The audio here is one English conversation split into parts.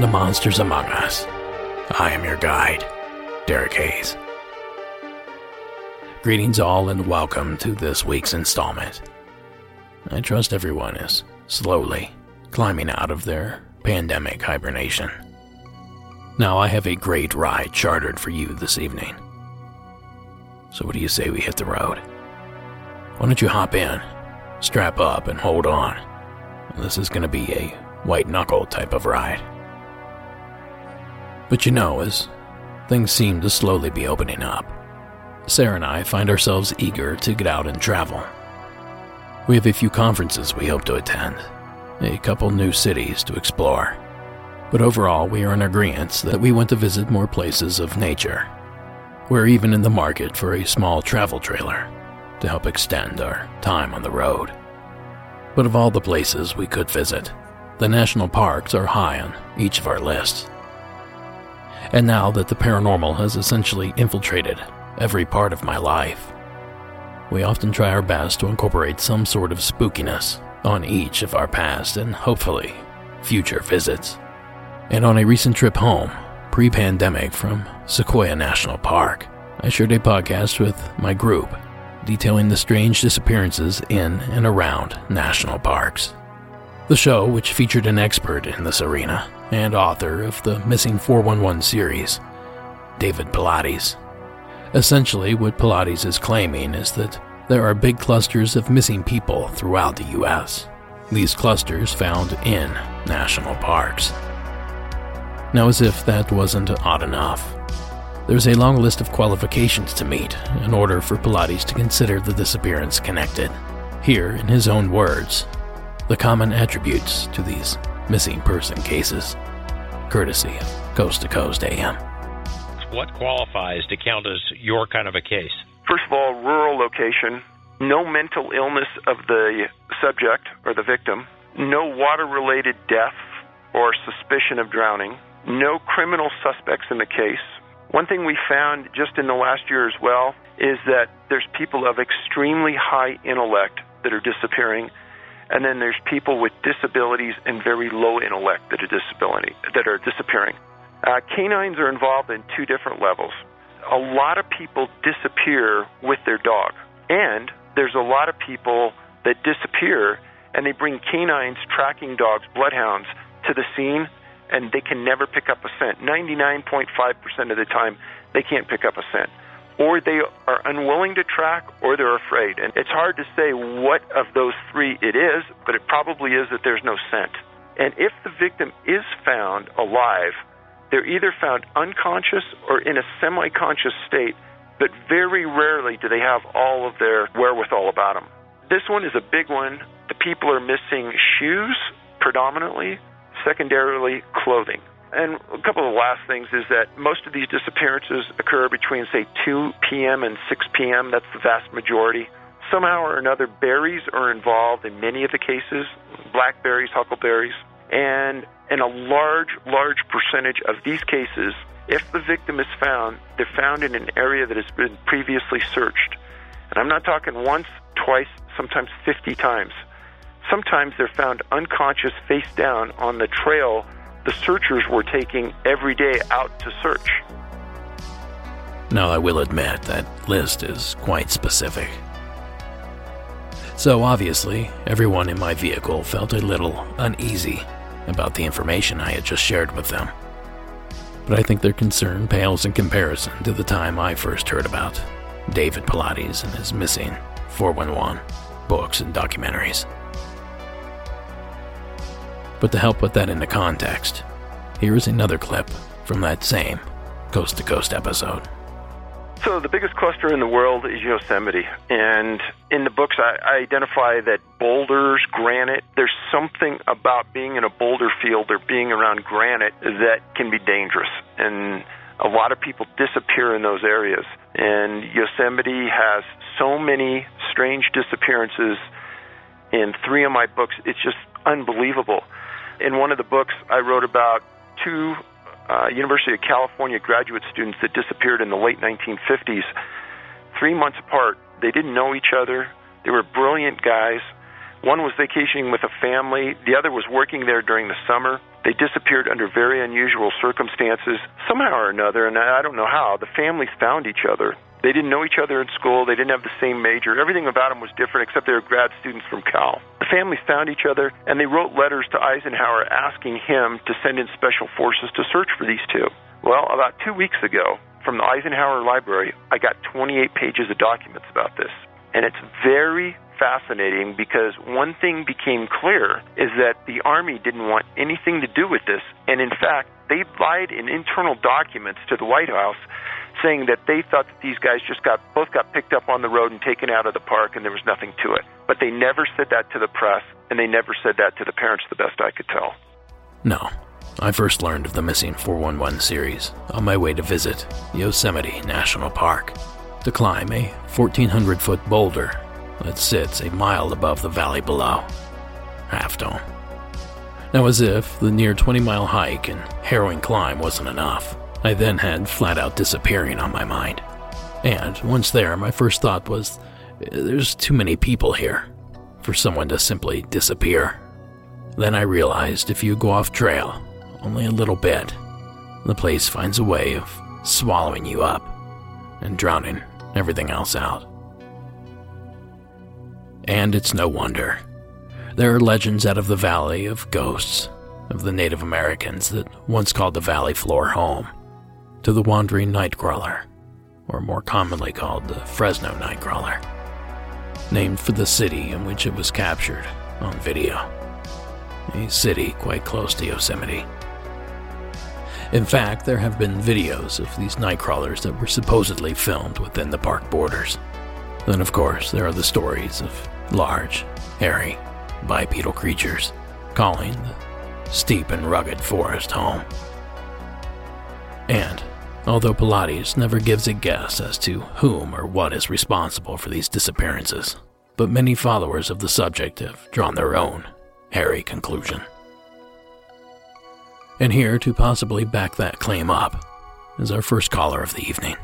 To Monsters Among Us. I am your guide, Derek Hayes. Greetings all and welcome to this week's installment. I trust everyone is slowly climbing out of their pandemic hibernation. Now I have a great ride chartered for you this evening. So what do you say we hit the road? Why don't you hop in, strap up, and hold on? This is going to be a white knuckle type of ride. But you know, as things seem to slowly be opening up, Sarah and I find ourselves eager to get out and travel. We have a few conferences we hope to attend, a couple new cities to explore, but overall we are in agreement that we want to visit more places of nature. We're even in the market for a small travel trailer to help extend our time on the road. But of all the places we could visit, the national parks are high on each of our lists. And now that the paranormal has essentially infiltrated every part of my life, we often try our best to incorporate some sort of spookiness on each of our past and hopefully future visits. And on a recent trip home, pre pandemic from Sequoia National Park, I shared a podcast with my group detailing the strange disappearances in and around national parks. The show, which featured an expert in this arena and author of the Missing 411 series, David Paulides. Essentially, what Paulides is claiming is that there are big clusters of missing people throughout the U.S. These clusters found in national parks. Now, as if that wasn't odd enough, there's a long list of qualifications to meet in order for Paulides to consider the disappearance connected. Here, in his own words, the common attributes to these missing person cases, courtesy of Coast to Coast AM. What qualifies to count as your kind of a case? First of all, rural location, no mental illness of the subject or the victim, no water related death or suspicion of drowning, no criminal suspects in the case. One thing we found just in the last year as well is that there's people of extremely high intellect that are disappearing and then there's people with disabilities and very low intellect that are disability that are disappearing. Uh, canines are involved in two different levels. A lot of people disappear with their dog, and there's a lot of people that disappear and they bring canines, tracking dogs, bloodhounds to the scene, and they can never pick up a scent. 99.5% of the time, they can't pick up a scent or they are unwilling to track, or they're afraid. And it's hard to say what of those three it is, but it probably is that there's no scent. And if the victim is found alive, they're either found unconscious or in a semi conscious state, but very rarely do they have all of their wherewithal about them. This one is a big one. The people are missing shoes predominantly, secondarily, clothing. And a couple of last things is that most of these disappearances occur between, say, 2 p.m. and 6 p.m. That's the vast majority. Somehow or another, berries are involved in many of the cases blackberries, huckleberries. And in a large, large percentage of these cases, if the victim is found, they're found in an area that has been previously searched. And I'm not talking once, twice, sometimes 50 times. Sometimes they're found unconscious face down on the trail the searchers were taking every day out to search. Now, I will admit that list is quite specific. So, obviously, everyone in my vehicle felt a little uneasy about the information I had just shared with them. But I think their concern pales in comparison to the time I first heard about David Paulides and his missing 411 books and documentaries. But to help put that into context, here is another clip from that same Coast to Coast episode. So, the biggest cluster in the world is Yosemite. And in the books, I, I identify that boulders, granite, there's something about being in a boulder field or being around granite that can be dangerous. And a lot of people disappear in those areas. And Yosemite has so many strange disappearances in three of my books. It's just unbelievable in one of the books, I wrote about two uh, University of California graduate students that disappeared in the late 1950s, three months apart. They didn't know each other. They were brilliant guys. One was vacationing with a family. The other was working there during the summer. They disappeared under very unusual circumstances, somehow or another, and I don't know how. The families found each other. They didn't know each other in school. They didn't have the same major. Everything about them was different, except they were grad students from Cal. The families found each other, and they wrote letters to Eisenhower asking him to send in special forces to search for these two. Well, about two weeks ago, from the Eisenhower Library, I got 28 pages of documents about this. And it's very fascinating because one thing became clear is that the Army didn't want anything to do with this. And in fact, they lied in internal documents to the White House saying that they thought that these guys just got both got picked up on the road and taken out of the park and there was nothing to it. But they never said that to the press and they never said that to the parents the best I could tell. No. I first learned of the missing 411 series on my way to visit Yosemite National Park to climb a 1400 foot boulder that sits a mile above the valley below. Half Dome. Now, as if the near 20 mile hike and harrowing climb wasn't enough, I then had flat out disappearing on my mind. And once there, my first thought was there's too many people here for someone to simply disappear. Then I realized if you go off trail only a little bit, the place finds a way of swallowing you up and drowning everything else out. And it's no wonder. There are legends out of the valley of ghosts of the Native Americans that once called the valley floor home to the wandering nightcrawler, or more commonly called the Fresno Nightcrawler, named for the city in which it was captured on video. A city quite close to Yosemite. In fact, there have been videos of these nightcrawlers that were supposedly filmed within the park borders. Then, of course, there are the stories of large, hairy, bipedal creatures calling the steep and rugged forest home. And, although Paulides never gives a guess as to whom or what is responsible for these disappearances, but many followers of the subject have drawn their own hairy conclusion. And here to possibly back that claim up is our first caller of the evening.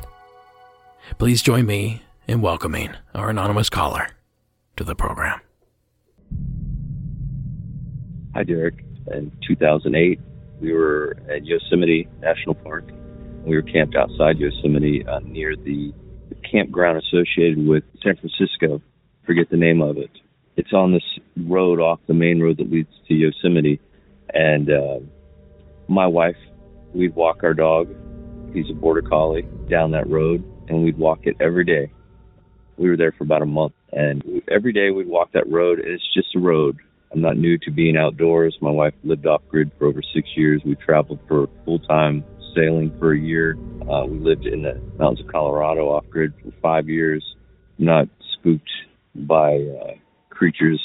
Please join me in welcoming our anonymous caller to the program. Hi, Derek. In 2008, we were at Yosemite National Park. We were camped outside Yosemite uh, near the, campground associated with San Francisco. Forget the name of it. It's on this road off the main road that leads to Yosemite. And uh, my wife, we'd walk our dog, he's a border collie, down that road, and we'd walk it every day. We were there for about a month, and every day we'd walk that road, and it's just a road. I'm not new to being outdoors. My wife lived off grid for over six years. We traveled for full time sailing for a year. Uh, we lived in the mountains of Colorado off grid for five years, not spooked by uh, creatures,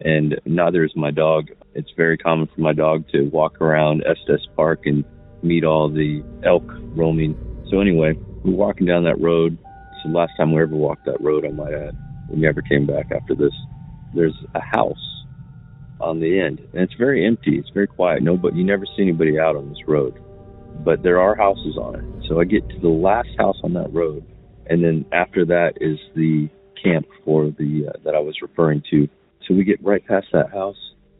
and neither is my dog. It's very common for my dog to walk around Estes Park and meet all the elk roaming. So anyway, we're walking down that road. It's the last time we ever walked that road, I might add. We never came back after this. There's a house on the end, and it's very empty. It's very quiet. Nobody, you never see anybody out on this road, but there are houses on it. So I get to the last house on that road, and then after that is the camp for the uh, that I was referring to. So we get right past that house.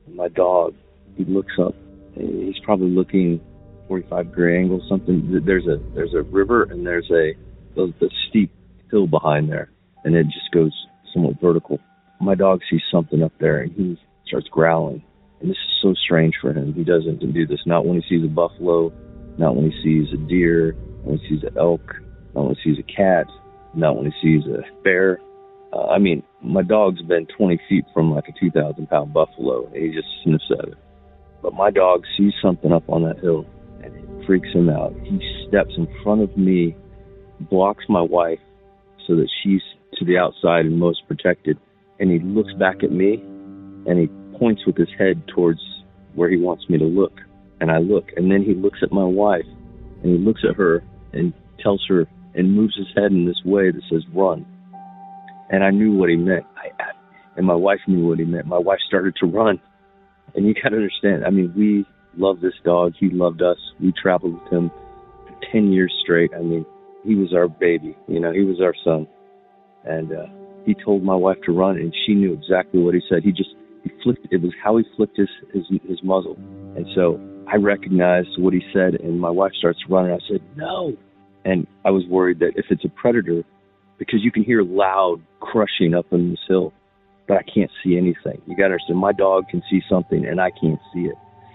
My dog, he looks up. He's probably looking 45 degree angle, something. There's a there's a river and there's a the, the steep hill behind there, and it just goes somewhat vertical. My dog sees something up there, and he starts growling. And this is so strange for him. He doesn't do this. Not when he sees a buffalo, not when he sees a deer, not when he sees an elk, not when he sees a cat, not when he sees a bear. Uh, I mean, my dog's been 20 feet from like a 2,000 pound buffalo, and he just sniffs at it. But my dog sees something up on that hill, and it freaks him out. He steps in front of me, blocks my wife so that she's to the outside and most protected, and he looks back at me, and he points with his head towards where he wants me to look. And I look, and then he looks at my wife, and he looks at her and tells her and moves his head in this way that says "run." And I knew what he meant. I, and my wife knew what he meant. My wife started to run, and you got to understand. I mean, we love this dog. He loved us. We traveled with him for ten years straight. I mean, he was our baby. You know, he was our son, and uh, he told my wife to run, and she knew exactly what he said. He just flicked. It was how he flicked his his his muzzle, and so I recognized what he said, and my wife starts running. I said, no. And I was worried that if it's a predator, because you can hear loud crushing up on this hill, but I can't see anything. You got to understand, my dog can see something, and I can't see it.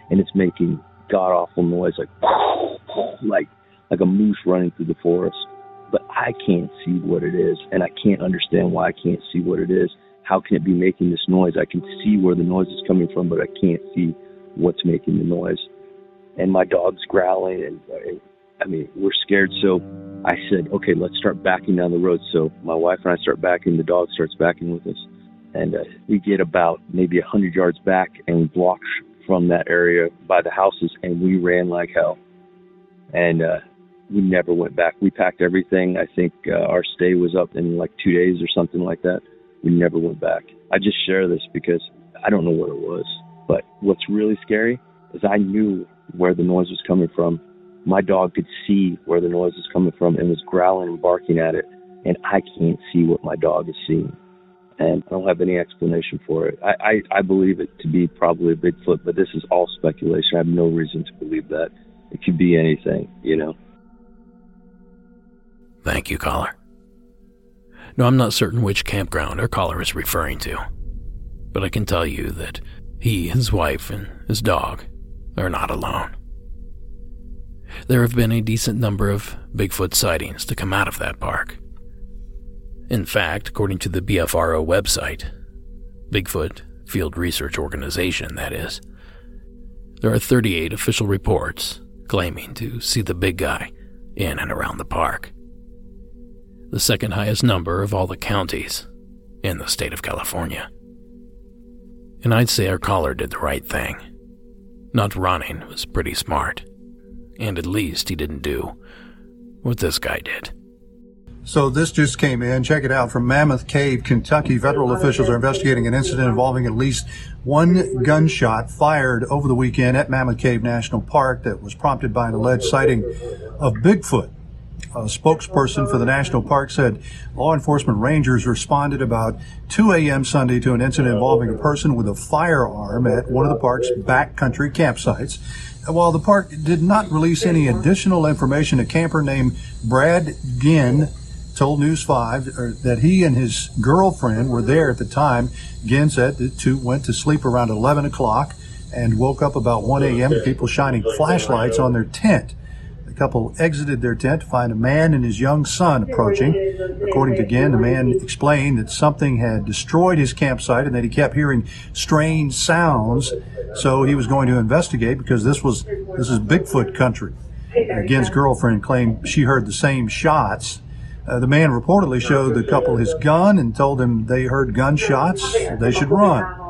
And it's making god awful noise, like, like, like a moose running through the forest. But I can't see what it is, and I can't understand why I can't see what it is. How can it be making this noise? I can see where the noise is coming from, but I can't see what's making the noise. And my dog's growling, and, I mean, we're scared. So I said, okay, let's start backing down the road. So my wife and I start backing. The dog starts backing with us, and uh, we get about maybe a hundred yards back, and we block from that area by the houses, and we ran like hell. And uh, we never went back. We packed everything. I think uh, our stay was up in like two days or something like that. We never went back. I just share this because I don't know what it was. But what's really scary is I knew where the noise was coming from. My dog could see where the noise was coming from and was growling and barking at it. And I can't see what my dog is seeing. And I don't have any explanation for it. I, I, I believe it to be probably a Bigfoot, but this is all speculation. I have no reason to believe that. It could be anything, you know? Thank you, caller. No, I'm not certain which campground our caller is referring to, but I can tell you that he, his wife, and his dog are not alone. There have been a decent number of Bigfoot sightings to come out of that park. In fact, according to the BFRO website, Bigfoot Field Research Organization, that is, there are 38 official reports claiming to see the big guy in and around the park. The second highest number of all the counties in the state of California. And I'd say our caller did the right thing. Not running was pretty smart. And at least he didn't do what this guy did. So this just came in. Check it out from Mammoth Cave, Kentucky. Federal officials are investigating an incident involving at least one gunshot fired over the weekend at Mammoth Cave National Park that was prompted by an alleged sighting of Bigfoot. A spokesperson for the national park said law enforcement rangers responded about 2 a.m. Sunday to an incident involving a person with a firearm at one of the park's backcountry campsites. While the park did not release any additional information, a camper named Brad Ginn told News 5 uh, that he and his girlfriend were there at the time. Ginn said the two went to sleep around 11 o'clock and woke up about 1 a.m. to people shining flashlights on their tent. The couple exited their tent to find a man and his young son approaching. According to Ginn, the man explained that something had destroyed his campsite and that he kept hearing strange sounds. So he was going to investigate because this was this is Bigfoot country. Ginn's girlfriend claimed she heard the same shots. Uh, the man reportedly showed the couple his gun and told them they heard gunshots, they should run.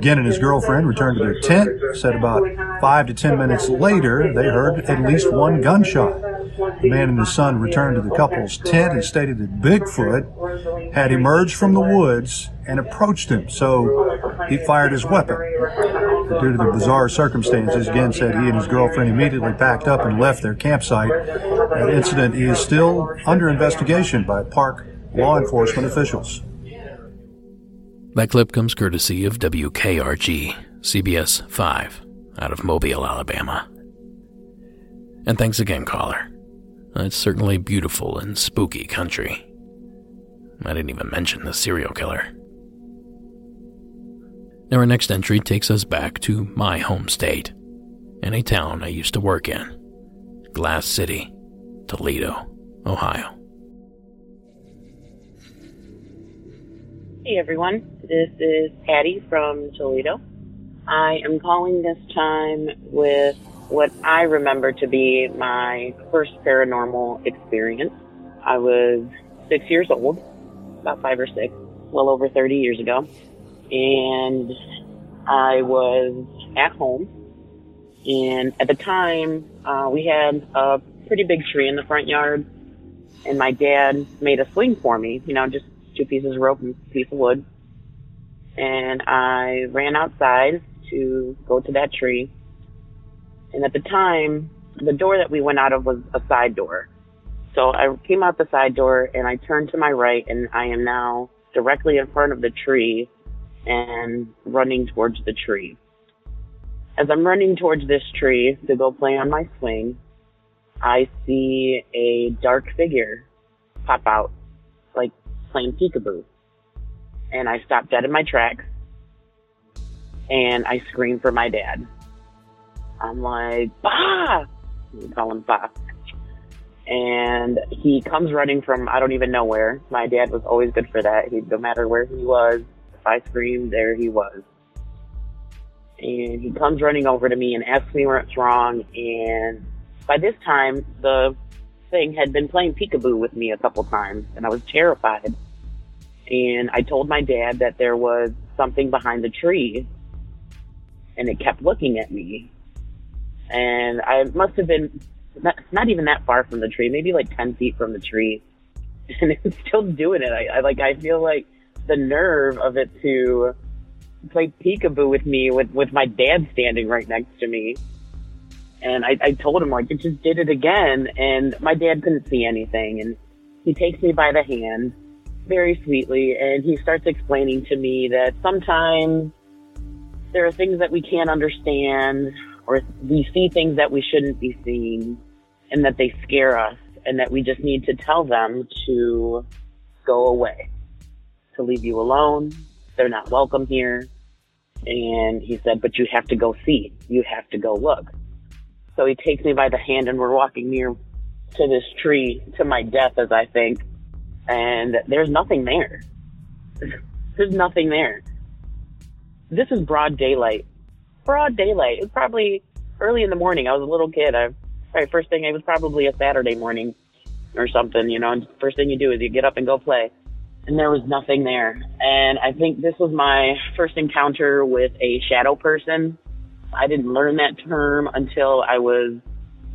Ginn and his girlfriend returned to their tent. Said about five to ten minutes later, they heard at least one gunshot. The man and his son returned to the couple's tent and stated that Bigfoot had emerged from the woods and approached him, so he fired his weapon. Due to the bizarre circumstances, Ginn said he and his girlfriend immediately packed up and left their campsite. That incident is still under investigation by park law enforcement officials. That clip comes courtesy of WKRG, CBS 5, out of Mobile, Alabama. And thanks again, caller. It's certainly beautiful and spooky country. I didn't even mention the serial killer. Now, our next entry takes us back to my home state, in a town I used to work in Glass City, Toledo, Ohio. Hey everyone, this is Patty from Toledo. I am calling this time with what I remember to be my first paranormal experience. I was six years old, about five or six, well over 30 years ago, and I was at home. And at the time, uh, we had a pretty big tree in the front yard, and my dad made a swing for me, you know, just two pieces of rope and a piece of wood. And I ran outside to go to that tree. And at the time, the door that we went out of was a side door. So I came out the side door and I turned to my right and I am now directly in front of the tree and running towards the tree. As I'm running towards this tree to go play on my swing, I see a dark figure pop out, playing peekaboo. And I stop dead in my tracks and I scream for my dad. I'm like, Bah! We call him Bah. And he comes running from I don't even know where. My dad was always good for that. He, no matter where he was, if I screamed, there he was. And he comes running over to me and asks me what's wrong. And by this time, the thing had been playing peekaboo with me a couple times, and I was terrified. And I told my dad that there was something behind the tree and it kept looking at me. And I must have been not, not even that far from the tree, maybe like 10 feet from the tree. And it was still doing it. I, I like, I feel like the nerve of it to play peekaboo with me with, with my dad standing right next to me. And I, I told him like, it just did it again. And my dad couldn't see anything. And he takes me by the hand very sweetly and he starts explaining to me that sometimes there are things that we can't understand or we see things that we shouldn't be seeing and that they scare us and that we just need to tell them to go away, to leave you alone. They're not welcome here. And he said, but you have to go see. You have to go look. So he takes me by the hand and we're walking near to this tree to my death, as I think. And there's nothing there. there's nothing there this is broad daylight. Broad daylight. It was probably early in the morning. I was a little kid. I, right, first thing, it was probably a Saturday morning or something, you know, and first thing you do is you get up and go play. And there was nothing there. And I think this was my first encounter with a shadow person. I didn't learn that term until I was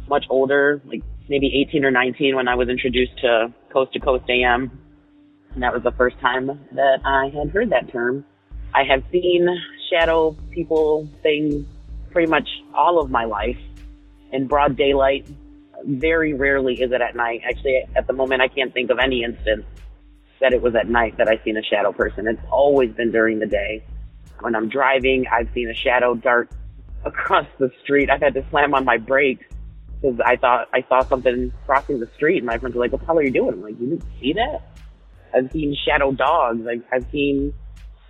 much older, like maybe 18 or 19 when I was introduced to Coast to Coast AM. And that was the first time that I had heard that term. I have seen shadow people things pretty much all of my life in broad daylight. Very rarely is it at night. Actually, at the moment, I can't think of any instance that it was at night that I've seen a shadow person. It's always been during the day. When I'm driving, I've seen a shadow dart across the street. I've had to slam on my brakes because I thought I saw something crossing the street, and my friends were like, "What the hell are you doing?" I'm like, "You didn't see that?" I've seen shadow dogs. I've, I've seen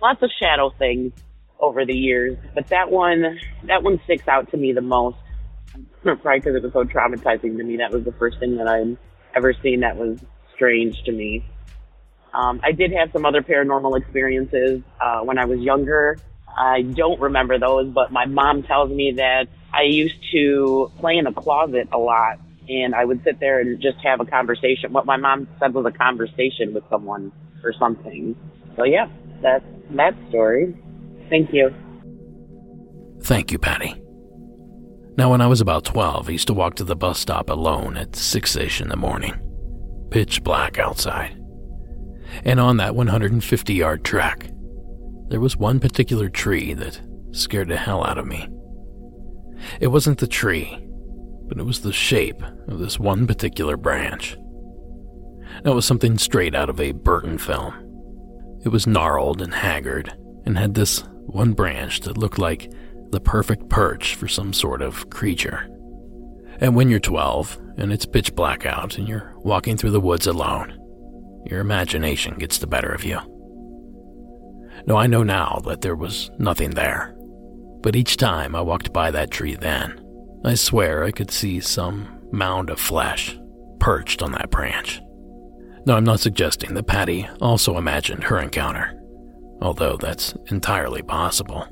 lots of shadow things over the years, but that one, that one sticks out to me the most. Probably because it was so traumatizing to me. That was the first thing that I'd ever seen that was strange to me. Um, I did have some other paranormal experiences uh, when I was younger. I don't remember those, but my mom tells me that I used to play in a closet a lot, and I would sit there and just have a conversation. What my mom said was a conversation with someone or something. So yeah, that's that story. Thank you. Thank you, Patty. Now, when I was about 12, I used to walk to the bus stop alone at 6 ish in the morning. Pitch black outside. And on that 150 yard track, there was one particular tree that scared the hell out of me. It wasn't the tree, but it was the shape of this one particular branch. It was something straight out of a Burton film. It was gnarled and haggard, and had this one branch that looked like the perfect perch for some sort of creature. And when you're 12 and it's pitch black out and you're walking through the woods alone, your imagination gets the better of you. No, I know now that there was nothing there. But each time I walked by that tree then, I swear I could see some mound of flesh perched on that branch. No, I'm not suggesting that Patty also imagined her encounter, although that's entirely possible.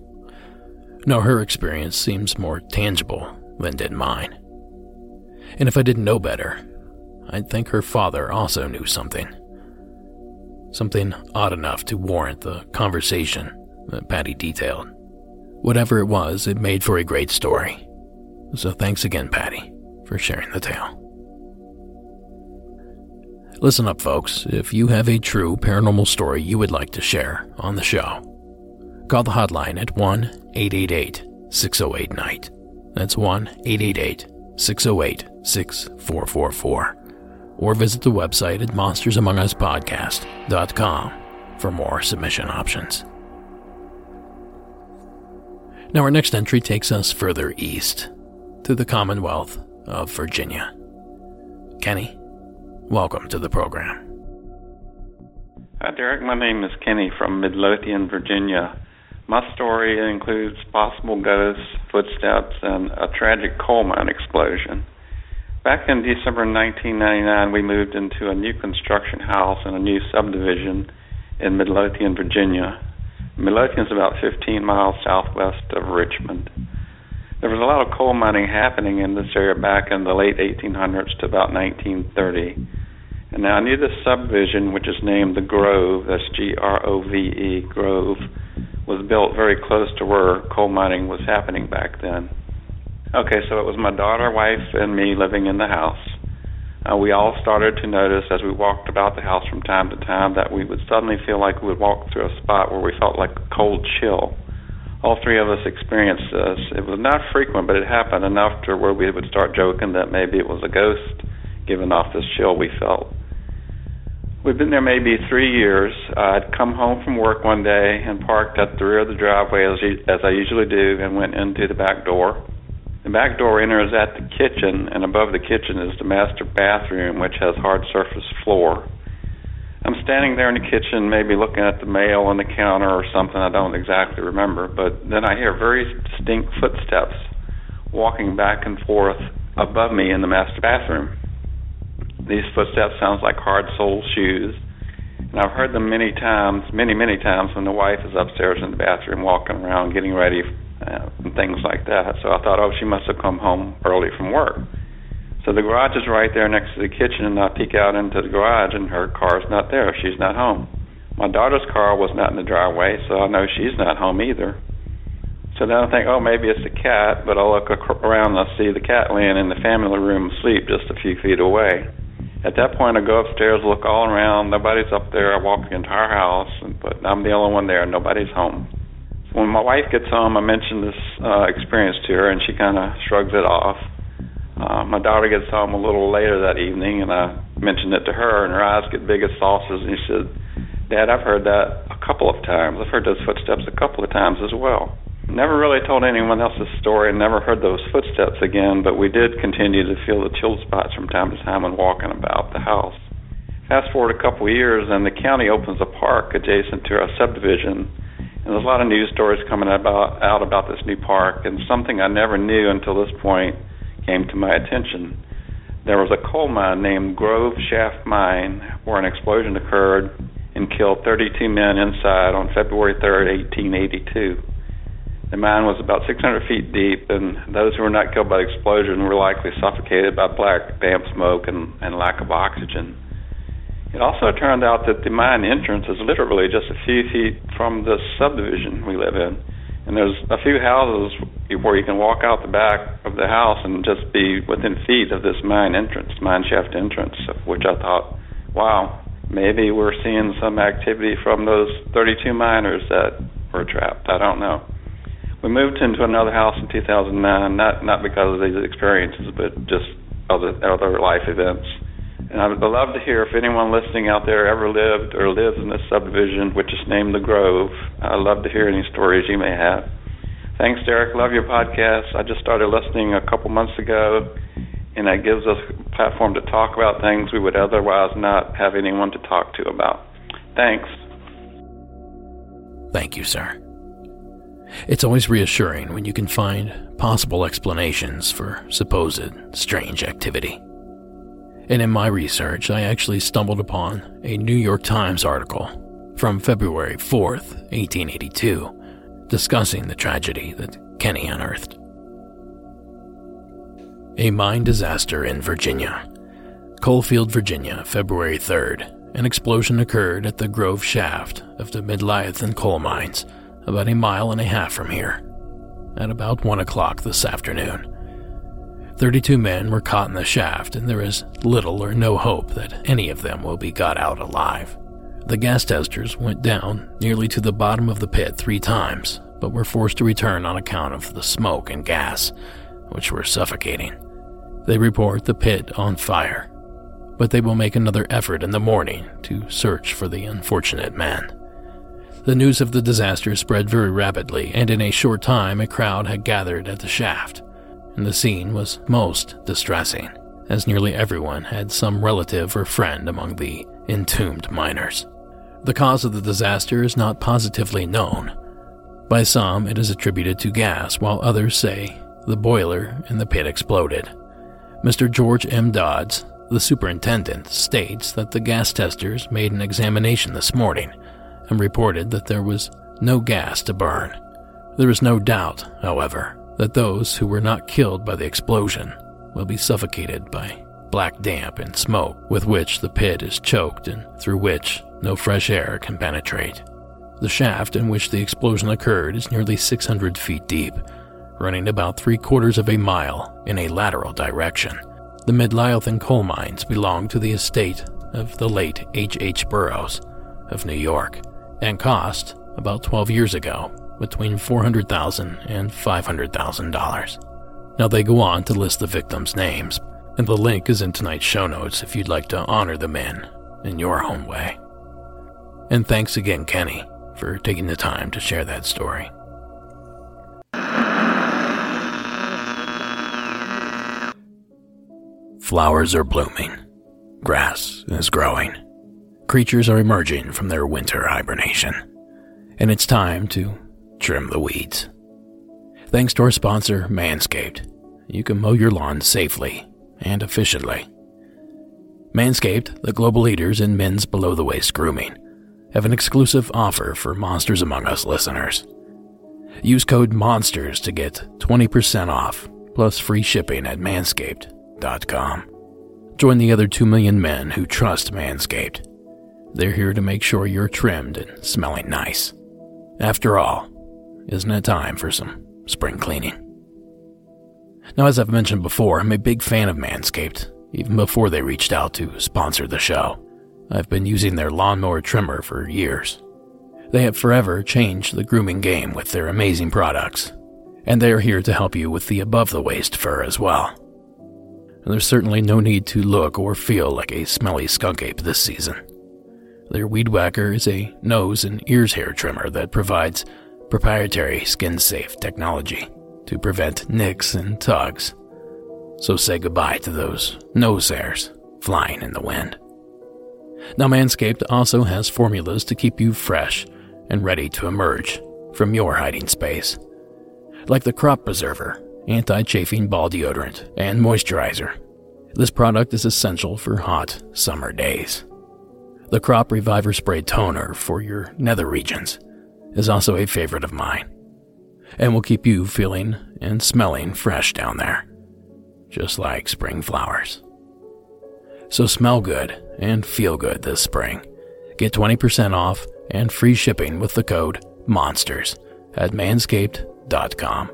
No, her experience seems more tangible than did mine. And if I didn't know better, I'd think her father also knew something. Something odd enough to warrant the conversation that Patty detailed. Whatever it was, it made for a great story. So thanks again, Patty, for sharing the tale. Listen up, folks. If you have a true paranormal story you would like to share on the show, call the hotline at 1 888 608 Night. That's 1 888 608 6444. Or visit the website at monstersamonguspodcast.com for more submission options. Now, our next entry takes us further east to the Commonwealth of Virginia. Kenny, welcome to the program. Hi, Derek. My name is Kenny from Midlothian, Virginia. My story includes possible ghosts, footsteps, and a tragic coal mine explosion. Back in December 1999, we moved into a new construction house in a new subdivision in Midlothian, Virginia. Midlothian is about 15 miles southwest of Richmond. There was a lot of coal mining happening in this area back in the late 1800s to about 1930. And now I knew this subdivision, which is named the Grove, that's G R O V E, Grove, was built very close to where coal mining was happening back then. Okay, so it was my daughter, wife, and me living in the house. Uh, we all started to notice as we walked about the house from time to time that we would suddenly feel like we would walk through a spot where we felt like a cold chill. All three of us experienced this. It was not frequent, but it happened enough to where we would start joking that maybe it was a ghost giving off this chill we felt. We've been there maybe three years. Uh, I'd come home from work one day and parked at the rear of the driveway as, as I usually do and went into the back door. The back door enters at the kitchen, and above the kitchen is the master bathroom, which has hard surface floor. I'm standing there in the kitchen, maybe looking at the mail on the counter or something, I don't exactly remember, but then I hear very distinct footsteps walking back and forth above me in the master bathroom. These footsteps sounds like hard soled shoes, and I've heard them many times, many, many times when the wife is upstairs in the bathroom walking around getting ready uh, and things like that. So I thought, oh, she must have come home early from work. So the garage is right there next to the kitchen, and I peek out into the garage, and her car's not there. She's not home. My daughter's car was not in the driveway, so I know she's not home either. So then I think, oh, maybe it's the cat, but I look around and I see the cat laying in the family room asleep just a few feet away. At that point, I go upstairs, look all around. Nobody's up there. I walk the entire house, but I'm the only one there. Nobody's home when my wife gets home, I mention this uh, experience to her, and she kind of shrugs it off. Uh, my daughter gets home a little later that evening, and I mentioned it to her, and her eyes get big as saucers, and she said, Dad, I've heard that a couple of times. I've heard those footsteps a couple of times as well. Never really told anyone else's story and never heard those footsteps again, but we did continue to feel the chill spots from time to time when walking about the house. Fast forward a couple of years, and the county opens a park adjacent to our subdivision and there's a lot of news stories coming about out about this new park, and something I never knew until this point came to my attention. There was a coal mine named Grove Shaft Mine where an explosion occurred and killed 32 men inside on February 3, 1882. The mine was about 600 feet deep, and those who were not killed by the explosion were likely suffocated by black damp smoke and, and lack of oxygen. It also turned out that the mine entrance is literally just a few feet from the subdivision we live in. And there's a few houses where you can walk out the back of the house and just be within feet of this mine entrance, mine shaft entrance, which I thought, wow, maybe we're seeing some activity from those 32 miners that were trapped. I don't know. We moved into another house in 2009, not not because of these experiences, but just other other life events. And I would love to hear if anyone listening out there ever lived or lives in this subdivision, which is named The Grove. I'd love to hear any stories you may have. Thanks, Derek. Love your podcast. I just started listening a couple months ago, and that gives us a platform to talk about things we would otherwise not have anyone to talk to about. Thanks. Thank you, sir. It's always reassuring when you can find possible explanations for supposed strange activity. And in my research, I actually stumbled upon a New York Times article from February 4th, 1882, discussing the tragedy that Kenny unearthed. A mine disaster in Virginia. Coalfield, Virginia, February 3rd. An explosion occurred at the Grove Shaft of the Midlothian coal mines, about a mile and a half from here, at about 1 o'clock this afternoon. 32 men were caught in the shaft, and there is little or no hope that any of them will be got out alive. The gas testers went down nearly to the bottom of the pit three times, but were forced to return on account of the smoke and gas, which were suffocating. They report the pit on fire, but they will make another effort in the morning to search for the unfortunate man. The news of the disaster spread very rapidly, and in a short time a crowd had gathered at the shaft, and the scene was most distressing, as nearly everyone had some relative or friend among the entombed miners. The cause of the disaster is not positively known. By some, it is attributed to gas, while others say the boiler in the pit exploded. Mr. George M. Dodds, the superintendent, states that the gas testers made an examination this morning and reported that there was no gas to burn. There is no doubt, however, that those who were not killed by the explosion will be suffocated by black damp and smoke with which the pit is choked and through which no fresh air can penetrate. The shaft in which the explosion occurred is nearly 600 feet deep, running about three quarters of a mile in a lateral direction. The Midlothian coal mines belong to the estate of the late H. H. Burroughs of New York and cost, about 12 years ago, between $400,000 and $500,000. Now they go on to list the victims' names, and the link is in tonight's show notes if you'd like to honor the men in your own way. And thanks again, Kenny, for taking the time to share that story. Flowers are blooming. Grass is growing creatures are emerging from their winter hibernation, and it's time to trim the weeds. Thanks to our sponsor, Manscaped, you can mow your lawn safely and efficiently. Manscaped, the global leaders in men's below the waist grooming, have an exclusive offer for Monsters Among Us listeners. Use code MONSTERS to get 20% off plus free shipping at manscaped.com. Join the other 2 million men who trust Manscaped they're here to make sure you're trimmed and smelling nice. After all, isn't it time for some spring cleaning? Now, as I've mentioned before, I'm a big fan of Manscaped, even before they reached out to sponsor the show. I've been using their lawnmower trimmer for years. They have forever changed the grooming game with their amazing products, and they are here to help you with the above the waist fur as well. There's certainly no need to look or feel like a smelly skunk ape this season. Their Weed Whacker is a nose and ears hair trimmer that provides proprietary skin safe technology to prevent nicks and tugs. So say goodbye to those nose hairs flying in the wind. Now, Manscaped also has formulas to keep you fresh and ready to emerge from your hiding space, like the Crop Preserver, anti chafing ball deodorant, and moisturizer. This product is essential for hot summer days. The Crop Reviver Spray Toner for your nether regions is also a favorite of mine, and will keep you feeling and smelling fresh down there, just like spring flowers. So smell good and feel good this spring. Get 20% off and free shipping with the code MONSTERS at manscaped.com.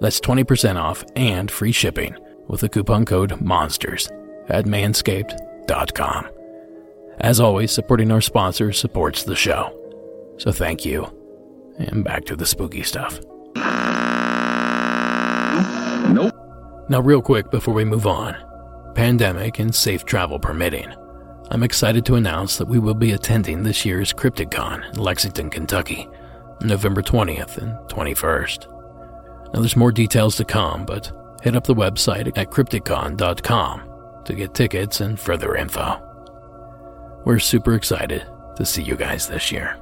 That's 20% off and free shipping with the coupon code MONSTERS at manscaped.com. As always, supporting our sponsors supports the show. So thank you. And back to the spooky stuff. Nope. Now, real quick before we move on pandemic and safe travel permitting, I'm excited to announce that we will be attending this year's CryptidCon in Lexington, Kentucky, November 20th and 21st. Now, there's more details to come, but hit up the website at cryptidcon.com to get tickets and further info. We're super excited to see you guys this year.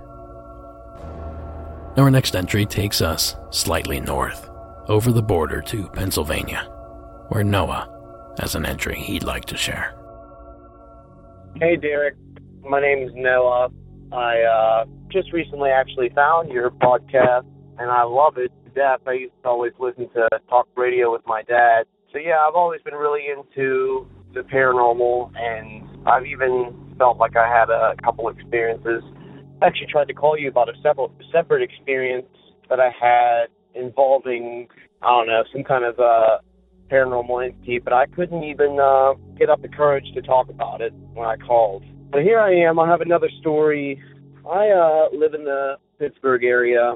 Our next entry takes us slightly north, over the border to Pennsylvania, where Noah has an entry he'd like to share. Hey, Derek. My name is Noah. I uh, just recently actually found your podcast, and I love it to death. I used to always listen to talk radio with my dad. So, yeah, I've always been really into the paranormal, and I've even felt like I had a couple experiences. Actually tried to call you about a several separate experience that I had involving I don't know some kind of uh, paranormal entity, but I couldn't even uh, get up the courage to talk about it when I called. But here I am. I have another story. I uh, live in the Pittsburgh area.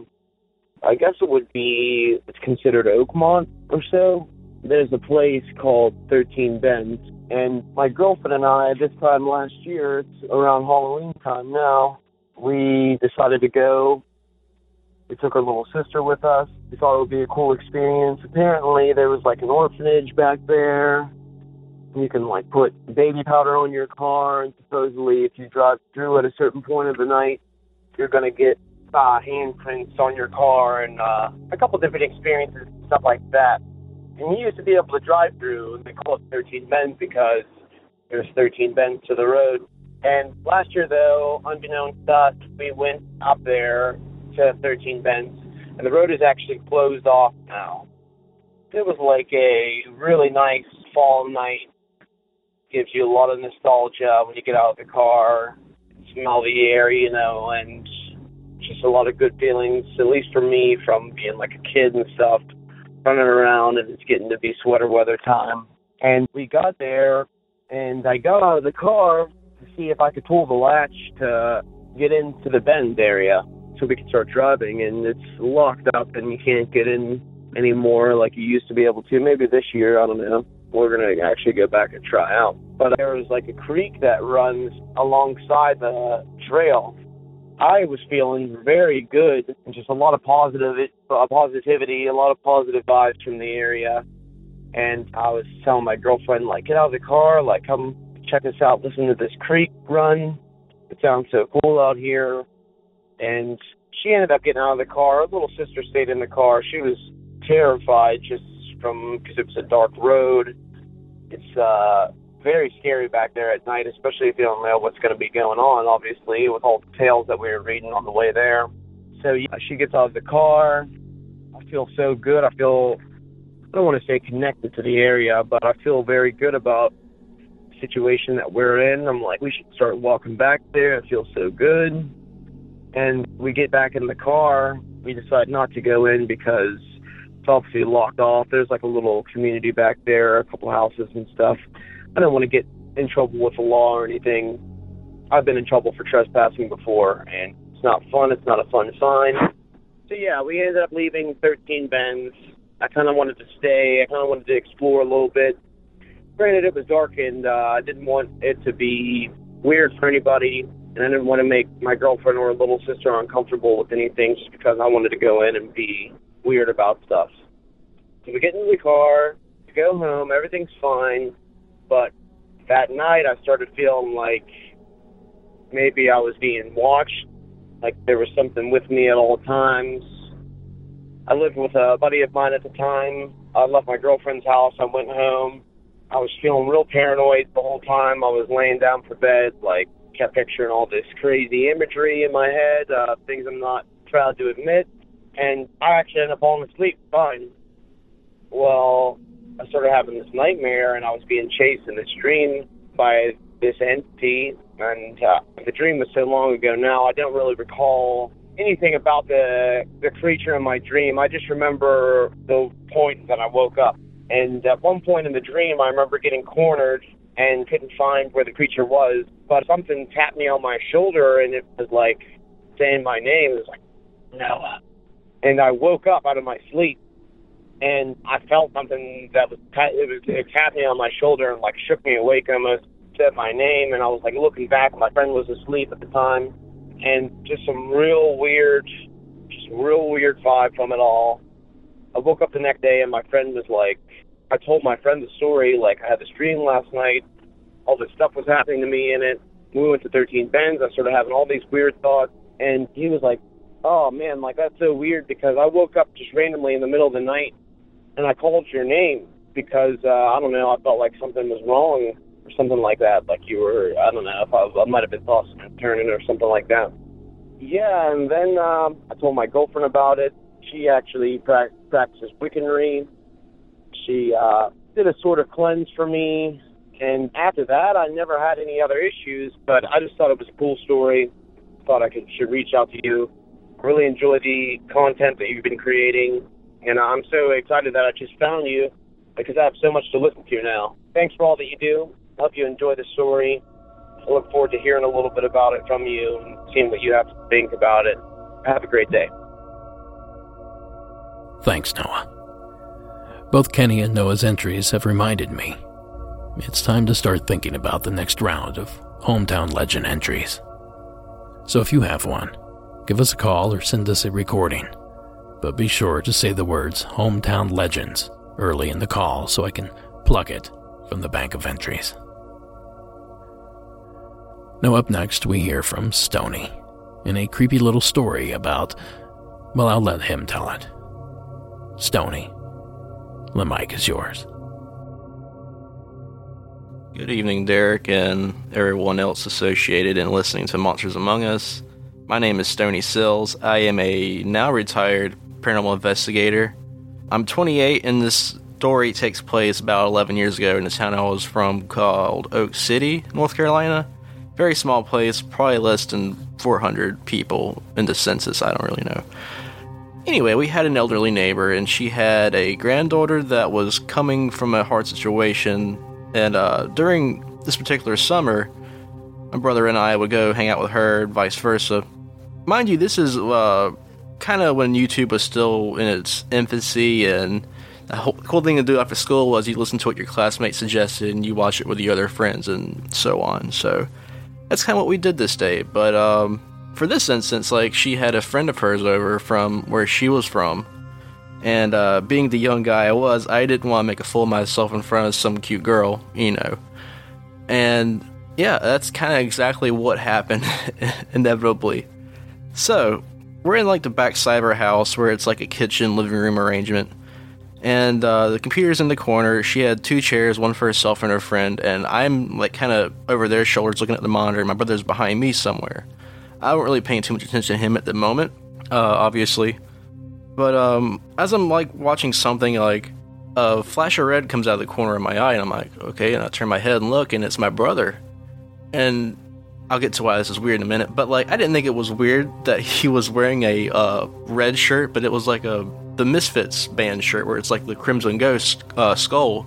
I guess it would be it's considered Oakmont or so. There's a place called 13 Bends and my girlfriend and I, this time last year, it's around Halloween time now, we decided to go We took our little sister with us. We thought it would be a cool experience. Apparently, there was like an orphanage back there. You can like put baby powder on your car, and supposedly, if you drive through at a certain point of the night, you're gonna get uh, handprints on your car and uh, a couple different experiences, stuff like that. And you used to be able to drive through, and they call it 13 bends because there's 13 bends to the road. And last year, though, unbeknownst to us, we went up there to 13 bends, and the road is actually closed off now. It was like a really nice fall night. Gives you a lot of nostalgia when you get out of the car, smell the air, you know, and just a lot of good feelings, at least for me, from being like a kid and stuff, running around, and it's getting to be sweater weather time. And we got there, and I got out of the car see if I could pull the latch to get into the bend area so we could start driving, and it's locked up, and you can't get in anymore like you used to be able to. Maybe this year, I don't know. We're gonna actually go back and try out. But there was like a creek that runs alongside the trail, I was feeling very good and just a lot of positive uh, positivity, a lot of positive vibes from the area. And I was telling my girlfriend, like, get out of the car, like, come check us out, listen to this creek run. It sounds so cool out here. And she ended up getting out of the car. Her little sister stayed in the car. She was terrified just from because it was a dark road. It's uh very scary back there at night, especially if you don't know what's going to be going on, obviously, with all the tales that we were reading on the way there. So yeah, she gets out of the car. I feel so good. I feel, I don't want to say connected to the area, but I feel very good about situation that we're in. I'm like, we should start walking back there. It feels so good. And we get back in the car. We decide not to go in because it's obviously locked off. There's like a little community back there, a couple houses and stuff. I don't want to get in trouble with the law or anything. I've been in trouble for trespassing before, and it's not fun. It's not a fun sign. So yeah, we ended up leaving 13 Bends. I kind of wanted to stay. I kind of wanted to explore a little bit. Granted, it was dark, and uh, I didn't want it to be weird for anybody, and I didn't want to make my girlfriend or little sister uncomfortable with anything just because I wanted to go in and be weird about stuff. So we get into the car, we go home, everything's fine. But that night, I started feeling like maybe I was being watched, like there was something with me at all times. I lived with a buddy of mine at the time. I left my girlfriend's house. I went home. I was feeling real paranoid the whole time. I was laying down for bed, like kept picturing all this crazy imagery in my head, uh, things I'm not proud to admit. And I actually ended up falling asleep fine. Well, I started having this nightmare, and I was being chased in this dream by this entity. And uh, the dream was so long ago now, I don't really recall anything about the the creature in my dream. I just remember the point that I woke up. And at one point in the dream, I remember getting cornered and couldn't find where the creature was. But something tapped me on my shoulder, and it was like saying my name. It was like Noah. And I woke up out of my sleep and I felt something that was it was it tapped me on my shoulder and like shook me awake almost said my name and I was like looking back my friend was asleep at the time and just some real weird just real weird vibe from it all. I woke up the next day and my friend was like I told my friend the story, like I had this dream last night, all this stuff was happening to me in it. We went to 13 Bends, I started having all these weird thoughts and he was like, Oh man, like that's so weird because I woke up just randomly in the middle of the night and I called your name because uh, I don't know. I felt like something was wrong or something like that. Like you were, I don't know if I, I might have been tossing and turning or something like that. Yeah, and then um, I told my girlfriend about it. She actually pra- practices Wiccanry. She uh, did a sort of cleanse for me, and after that, I never had any other issues. But I just thought it was a cool story. Thought I could should reach out to you. Really enjoy the content that you've been creating and I'm so excited that I just found you because I have so much to listen to now. Thanks for all that you do. Hope you enjoy the story. I look forward to hearing a little bit about it from you and seeing what you have to think about it. Have a great day. Thanks, Noah. Both Kenny and Noah's entries have reminded me it's time to start thinking about the next round of hometown legend entries. So if you have one, give us a call or send us a recording but be sure to say the words hometown legends early in the call so I can pluck it from the bank of entries. Now, up next, we hear from Stony in a creepy little story about, well, I'll let him tell it. Stony, the mic is yours. Good evening, Derek, and everyone else associated in listening to Monsters Among Us. My name is Stony Sills. I am a now retired paranormal investigator. I'm 28, and this story takes place about 11 years ago in the town I was from called Oak City, North Carolina. Very small place, probably less than 400 people in the census, I don't really know. Anyway, we had an elderly neighbor, and she had a granddaughter that was coming from a hard situation. And uh, during this particular summer, my brother and I would go hang out with her, and vice versa. Mind you, this is uh, kind of when YouTube was still in its infancy, and the whole, cool thing to do after school was you listen to what your classmates suggested, and you watch it with your other friends, and so on. So that's kind of what we did this day. But um, for this instance, like she had a friend of hers over from where she was from, and uh, being the young guy I was, I didn't want to make a fool of myself in front of some cute girl, you know. And yeah, that's kind of exactly what happened, inevitably. So we're in like the back side of our house where it's like a kitchen living room arrangement. And uh, the computer's in the corner. She had two chairs, one for herself and her friend, and I'm like kind of over their shoulders looking at the monitor. My brother's behind me somewhere. I don't really paying too much attention to him at the moment, uh, obviously. But um, as I'm like watching something, like a flash of red comes out of the corner of my eye, and I'm like, okay, and I turn my head and look, and it's my brother. And I'll get to why this is weird in a minute, but like I didn't think it was weird that he was wearing a uh, red shirt, but it was like a the Misfits band shirt where it's like the Crimson Ghost uh, skull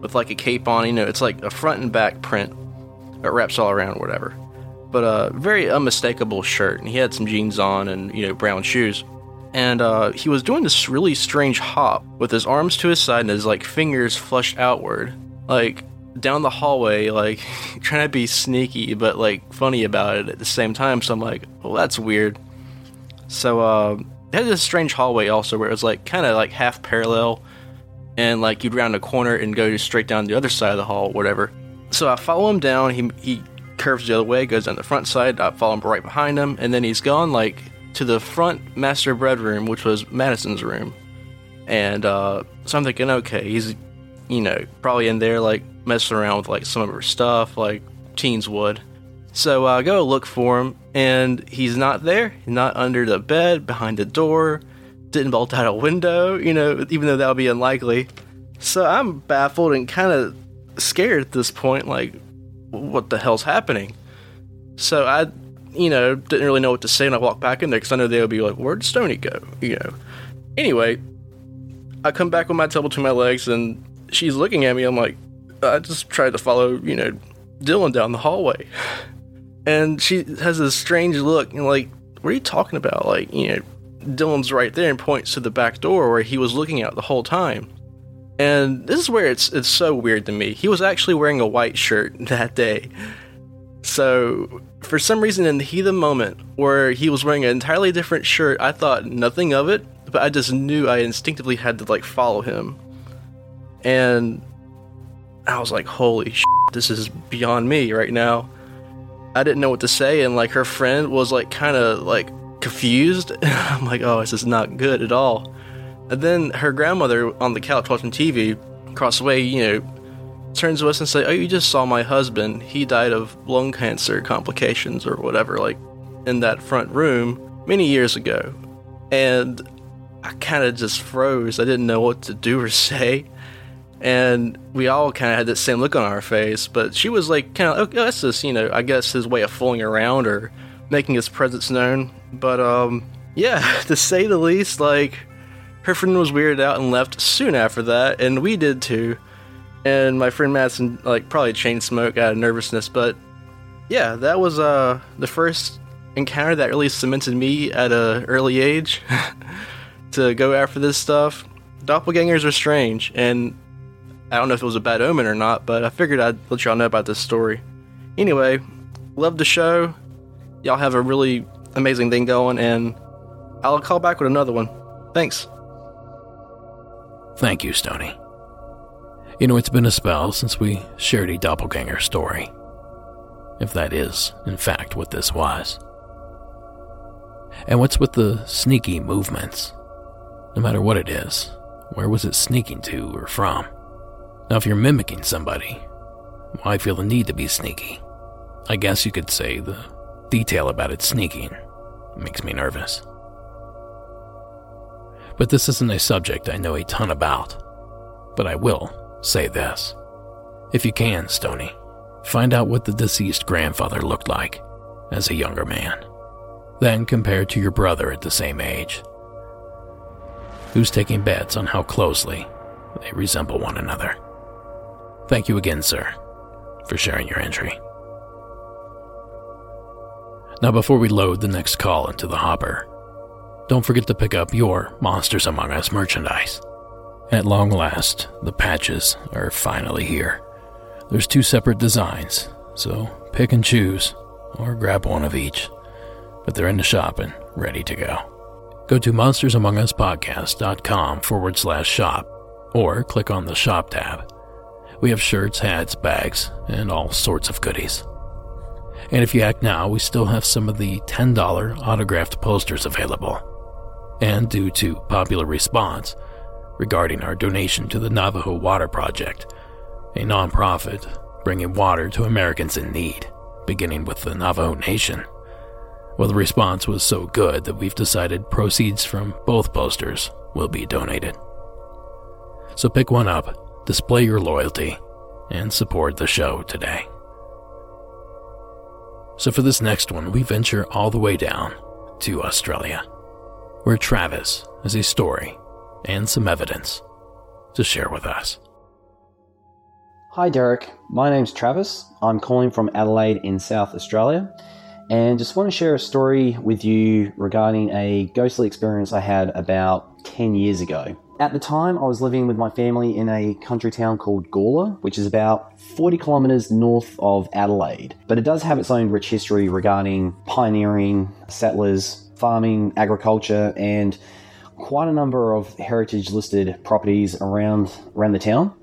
with like a cape on. You know, it's like a front and back print that wraps all around, whatever but a very unmistakable shirt, and he had some jeans on and you know brown shoes. And uh, he was doing this really strange hop with his arms to his side and his like fingers flushed outward, like down the hallway, like trying to be sneaky but like funny about it at the same time. So I'm like, well, that's weird. So uh, they had this strange hallway also where it was like kind of like half parallel, and like you'd round a corner and go straight down the other side of the hall, whatever. So I follow him down. He he curves the other way, goes down the front side. I follow him right behind him, and then he's gone like to the front master bedroom, which was Madison's room. And uh, so I'm thinking, okay, he's you know probably in there like messing around with like some of her stuff, like teens would. So I uh, go look for him, and he's not there. Not under the bed, behind the door. Didn't bolt out a window, you know, even though that would be unlikely. So I'm baffled and kind of scared at this point. Like, what the hell's happening? So I, you know, didn't really know what to say, and I walked back in there because I know they would be like, "Where'd Stony go?" You know. Anyway, I come back with my tail between my legs, and she's looking at me. I'm like, I just tried to follow, you know, Dylan down the hallway, and she has this strange look, and like, what are you talking about? Like, you know, Dylan's right there and points to the back door where he was looking out the whole time. And this is where it's it's so weird to me. He was actually wearing a white shirt that day. So for some reason in the heat of the moment where he was wearing an entirely different shirt, I thought nothing of it, but I just knew I instinctively had to like follow him. And I was like, holy shit, this is beyond me right now. I didn't know what to say, and like her friend was like kind of like confused. I'm like, oh, this is not good at all. And then her grandmother on the couch watching TV across the way, you know, turns to us and say, "Oh, you just saw my husband. He died of lung cancer complications or whatever, like in that front room many years ago." And I kind of just froze. I didn't know what to do or say. And we all kind of had that same look on our face, but she was like, kind of, okay, that's just, you know, I guess his way of fooling around or making his presence known. But, um, yeah, to say the least, like, her friend was weirded out and left soon after that, and we did too. And my friend Madison, like, probably chain smoke out of nervousness, but yeah, that was uh the first encounter that really cemented me at a early age to go after this stuff. Doppelgangers are strange, and I don't know if it was a bad omen or not, but I figured I'd let y'all know about this story. Anyway, love the show. Y'all have a really amazing thing going, and I'll call back with another one. Thanks. Thank you, Stony. You know, it's been a spell since we shared a doppelganger story. If that is, in fact, what this was. And what's with the sneaky movements? No matter what it is, where was it sneaking to or from? Now, if you're mimicking somebody, why feel the need to be sneaky? I guess you could say the detail about it sneaking makes me nervous. But this isn't a subject I know a ton about. But I will say this. If you can, Stony, find out what the deceased grandfather looked like as a younger man. Then compare to your brother at the same age. Who's taking bets on how closely they resemble one another? Thank you again, sir, for sharing your entry. Now, before we load the next call into the hopper, don't forget to pick up your Monsters Among Us merchandise. At long last, the patches are finally here. There's two separate designs, so pick and choose, or grab one of each. But they're in the shop and ready to go. Go to monstersamonguspodcast.com forward slash shop, or click on the shop tab. We have shirts, hats, bags, and all sorts of goodies. And if you act now, we still have some of the $10 autographed posters available. And due to popular response regarding our donation to the Navajo Water Project, a nonprofit bringing water to Americans in need, beginning with the Navajo Nation. Well, the response was so good that we've decided proceeds from both posters will be donated. So pick one up, display your loyalty, and support the show today. So for this next one, we venture all the way down to Australia, where Travis has a story and some evidence to share with us. Hi, Derek. My name's Travis. I'm calling from Adelaide in South Australia and just want to share a story with you regarding a ghostly experience I had about 10 years ago. At the time, I was living with my family in a country town called Gawler, which is about 40 kilometres north of Adelaide. But it does have its own rich history regarding pioneering, settlers, farming, agriculture, and quite a number of heritage listed properties around, around the town.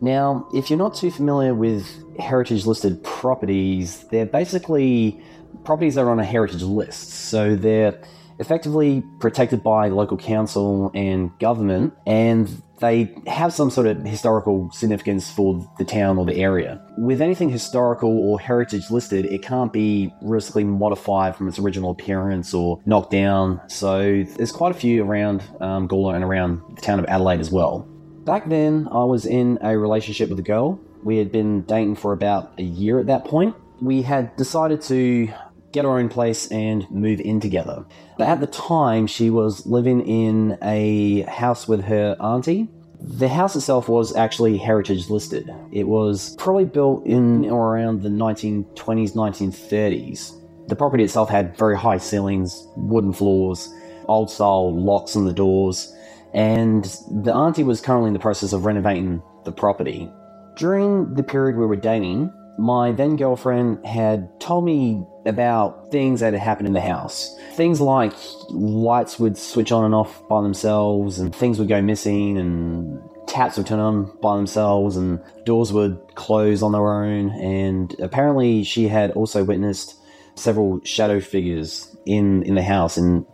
Now, if you're not too familiar with heritage listed properties, they're basically properties that are on a heritage list. So they're effectively protected by local council and government, and they have some sort of historical significance for the town or the area. With anything historical or heritage listed, it can't be riskily modified from its original appearance or knocked down. So there's quite a few around um, Gawler and around the town of Adelaide as well. Back then, I was in a relationship with a girl. We had been dating for about a year at that point. We had decided to get our own place and move in together. At the time, she was living in a house with her auntie. The house itself was actually heritage listed. It was probably built in or around the 1920s, 1930s. The property itself had very high ceilings, wooden floors, old style locks on the doors, and the auntie was currently in the process of renovating the property. During the period we were dating, my then girlfriend had told me about things that had happened in the house. Things like lights would switch on and off by themselves, and things would go missing, and taps would turn on by themselves, and doors would close on their own. And apparently, she had also witnessed several shadow figures in, in the house and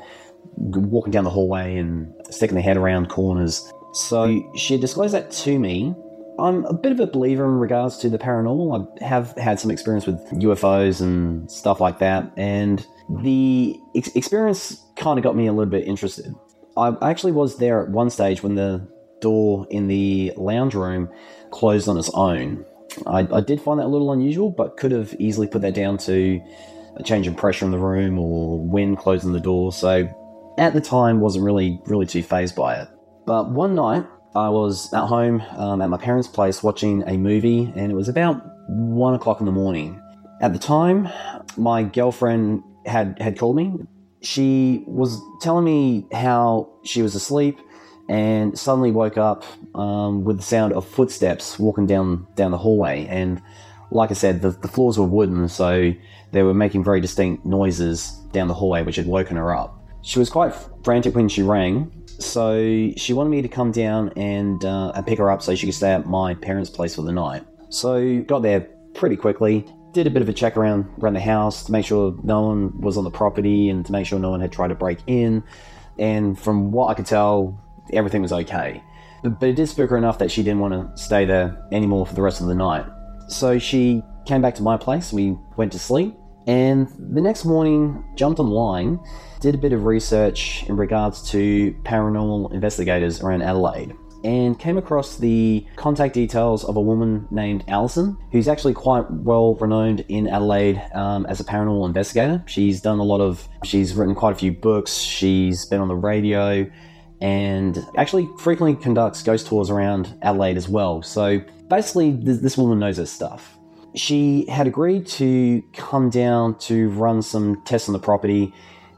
walking down the hallway and sticking their head around corners. So she disclosed that to me I'm a bit of a believer in regards to the paranormal. I have had some experience with UFOs and stuff like that, and the ex- experience kind of got me a little bit interested. I actually was there at one stage when the door in the lounge room closed on its own. I, I did find that a little unusual, but could have easily put that down to a change in pressure in the room or wind closing the door. So at the time, wasn't really really too phased by it. But one night, I was at home um, at my parents' place watching a movie, and it was about one o'clock in the morning. At the time, my girlfriend had had called me. She was telling me how she was asleep and suddenly woke up um, with the sound of footsteps walking down down the hallway. And like I said, the, the floors were wooden, so they were making very distinct noises down the hallway, which had woken her up. She was quite frantic when she rang, so she wanted me to come down and, uh, and pick her up so she could stay at my parents' place for the night. So got there pretty quickly, did a bit of a check around around the house to make sure no one was on the property and to make sure no one had tried to break in. And from what I could tell, everything was okay. But, but it did spook her enough that she didn't want to stay there anymore for the rest of the night. So she came back to my place, we went to sleep, and the next morning jumped online, did a bit of research in regards to paranormal investigators around Adelaide and came across the contact details of a woman named Alison, who's actually quite well renowned in Adelaide um, as a paranormal investigator. She's done a lot of, she's written quite a few books, she's been on the radio, and actually frequently conducts ghost tours around Adelaide as well. So basically, this, this woman knows her stuff. She had agreed to come down to run some tests on the property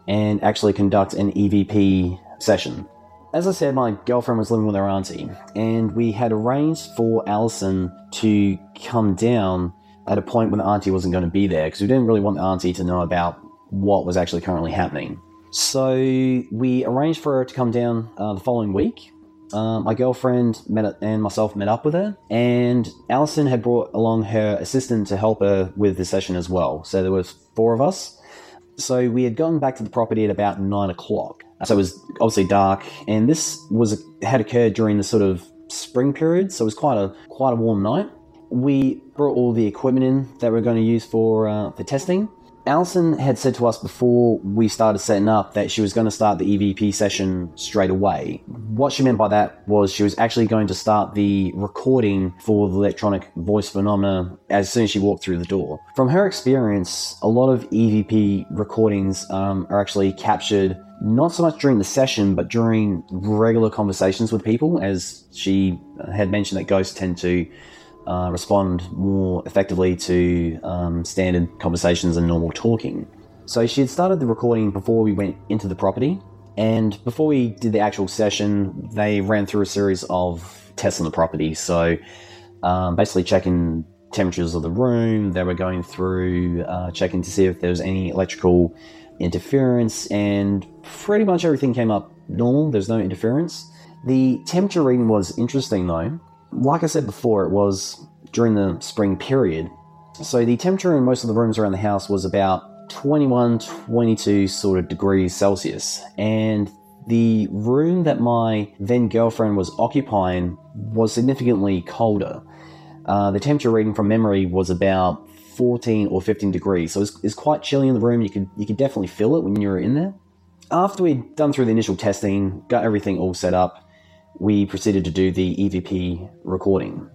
and actually conduct an EVP session. As I said, my girlfriend was living with her auntie, and we had arranged for Allison to come down at a point when the auntie wasn't going to be there because we didn't really want the auntie to know about what was actually currently happening. So we arranged for her to come down uh, the following week. Uh, my girlfriend met and myself met up with her, and Allison had brought along her assistant to help her with the session as well. So there was four of us. So we had gone back to the property at about nine o'clock. So it was obviously dark, and this was had occurred during the sort of spring period, so it was quite a quite a warm night. We brought all the equipment in that we are going to use for uh, for testing. Alison had said to us before we started setting up that she was going to start the EVP session straight away. What she meant by that was she was actually going to start the recording for the electronic voice phenomena as soon as she walked through the door. From her experience, a lot of EVP recordings um, are actually captured not so much during the session, but during regular conversations with people, as she had mentioned that ghosts tend to uh, respond more effectively to um, standard conversations and normal talking. So she had started the recording before we went into the property, and before we did the actual session, they ran through a series of tests on the property. So um, basically checking temperatures of the room, they were going through uh, checking to see if there was any electrical interference, and pretty much everything came up normal. There's no interference. The temperature reading was interesting though. Like I said before, it was during the spring period. So the temperature in most of the rooms around the house was about 21, 22 sort of degrees Celsius. And the room that my then girlfriend was occupying was significantly colder. Uh, the temperature reading from memory was about 14 or 15 degrees. So it's, it's quite chilly in the room. You could you could definitely feel it when you were in there. After we'd done through the initial testing, got everything all set up, we proceeded to do the EVP recording.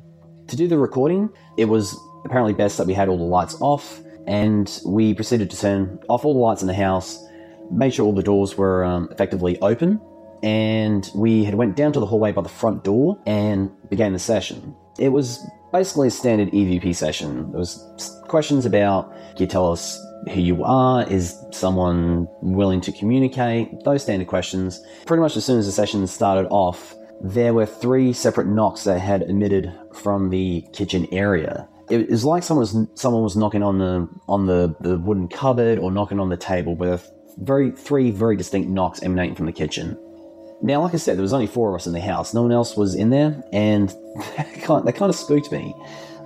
To do the recording, it was apparently best that we had all the lights off, and we proceeded to turn off all the lights in the house, made sure all the doors were um, effectively open, and we had went down to the hallway by the front door and began the session. It was basically a standard EVP session. There was questions about, can you tell us who you are? Is someone willing to communicate? Those standard questions. Pretty much as soon as the session started off, there were three separate knocks that had emitted from the kitchen area. It was like someone was someone was knocking on the on the, the wooden cupboard or knocking on the table with very three very distinct knocks emanating from the kitchen. Now, like I said, there was only four of us in the house. No one else was in there, and that kind, that kind of spooked me.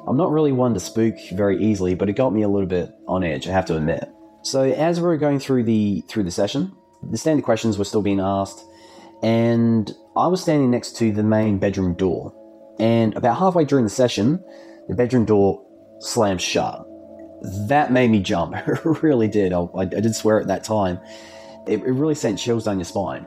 I'm not really one to spook very easily, but it got me a little bit on edge. I have to admit. So as we were going through the through the session, the standard questions were still being asked, and I was standing next to the main bedroom door. And about halfway during the session, the bedroom door slammed shut. That made me jump. It really did. I, I, did swear at that time. It, it really sent chills down your spine.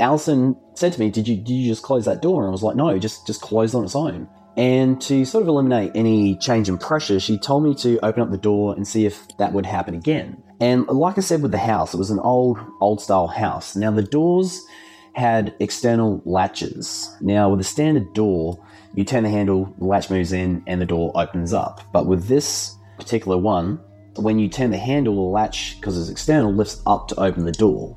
Alison said to me, "Did you did you just close that door?" And I was like, "No, just just closed on its own." And to sort of eliminate any change in pressure, she told me to open up the door and see if that would happen again. And like I said with the house, it was an old old style house. Now the doors had external latches. Now with a standard door, you turn the handle, the latch moves in, and the door opens up. But with this particular one, when you turn the handle, the latch, because it's external, lifts up to open the door.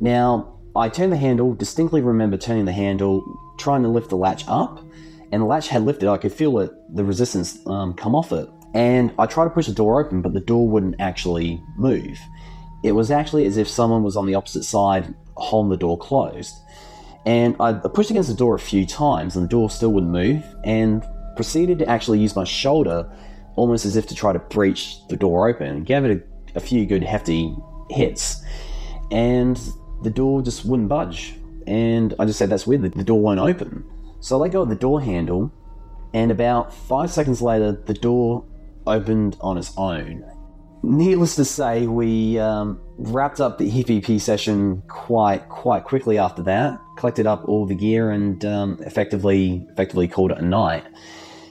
Now, I turned the handle, distinctly remember turning the handle, trying to lift the latch up, and the latch had lifted. I could feel it, the resistance um, come off it. And I tried to push the door open, but the door wouldn't actually move. It was actually as if someone was on the opposite side holding the door closed. And I pushed against the door a few times and the door still wouldn't move and proceeded to actually use my shoulder almost as if to try to breach the door open and gave it a, a few good hefty hits. And the door just wouldn't budge. And I just said, that's weird, the door won't open. So I let go of the door handle, and about five seconds later, the door opened on its own. Needless to say, we um, wrapped up the EVP session quite quite quickly after that. Collected up all the gear and um, effectively effectively called it a night.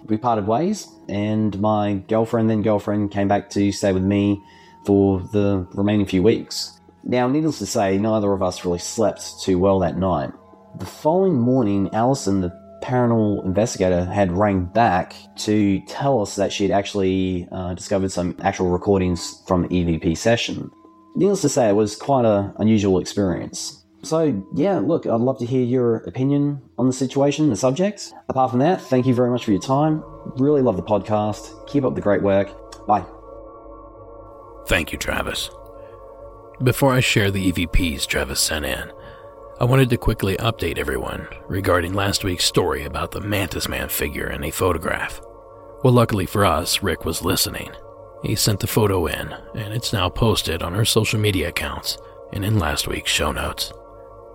We parted ways, and my girlfriend then girlfriend came back to stay with me for the remaining few weeks. Now, needless to say, neither of us really slept too well that night. The following morning, Allison, the paranormal investigator, had rang back to tell us that she had actually uh, discovered some actual recordings from the EVP session. Needless to say, it was quite an unusual experience. So, yeah, look, I'd love to hear your opinion on the situation, the subject. Apart from that, thank you very much for your time. Really love the podcast. Keep up the great work. Bye. Thank you, Travis. Before I share the EVPs Travis sent in, I wanted to quickly update everyone regarding last week's story about the Mantis Man figure in a photograph. Well, luckily for us, Rick was listening. He sent the photo in, and it's now posted on our social media accounts and in last week's show notes.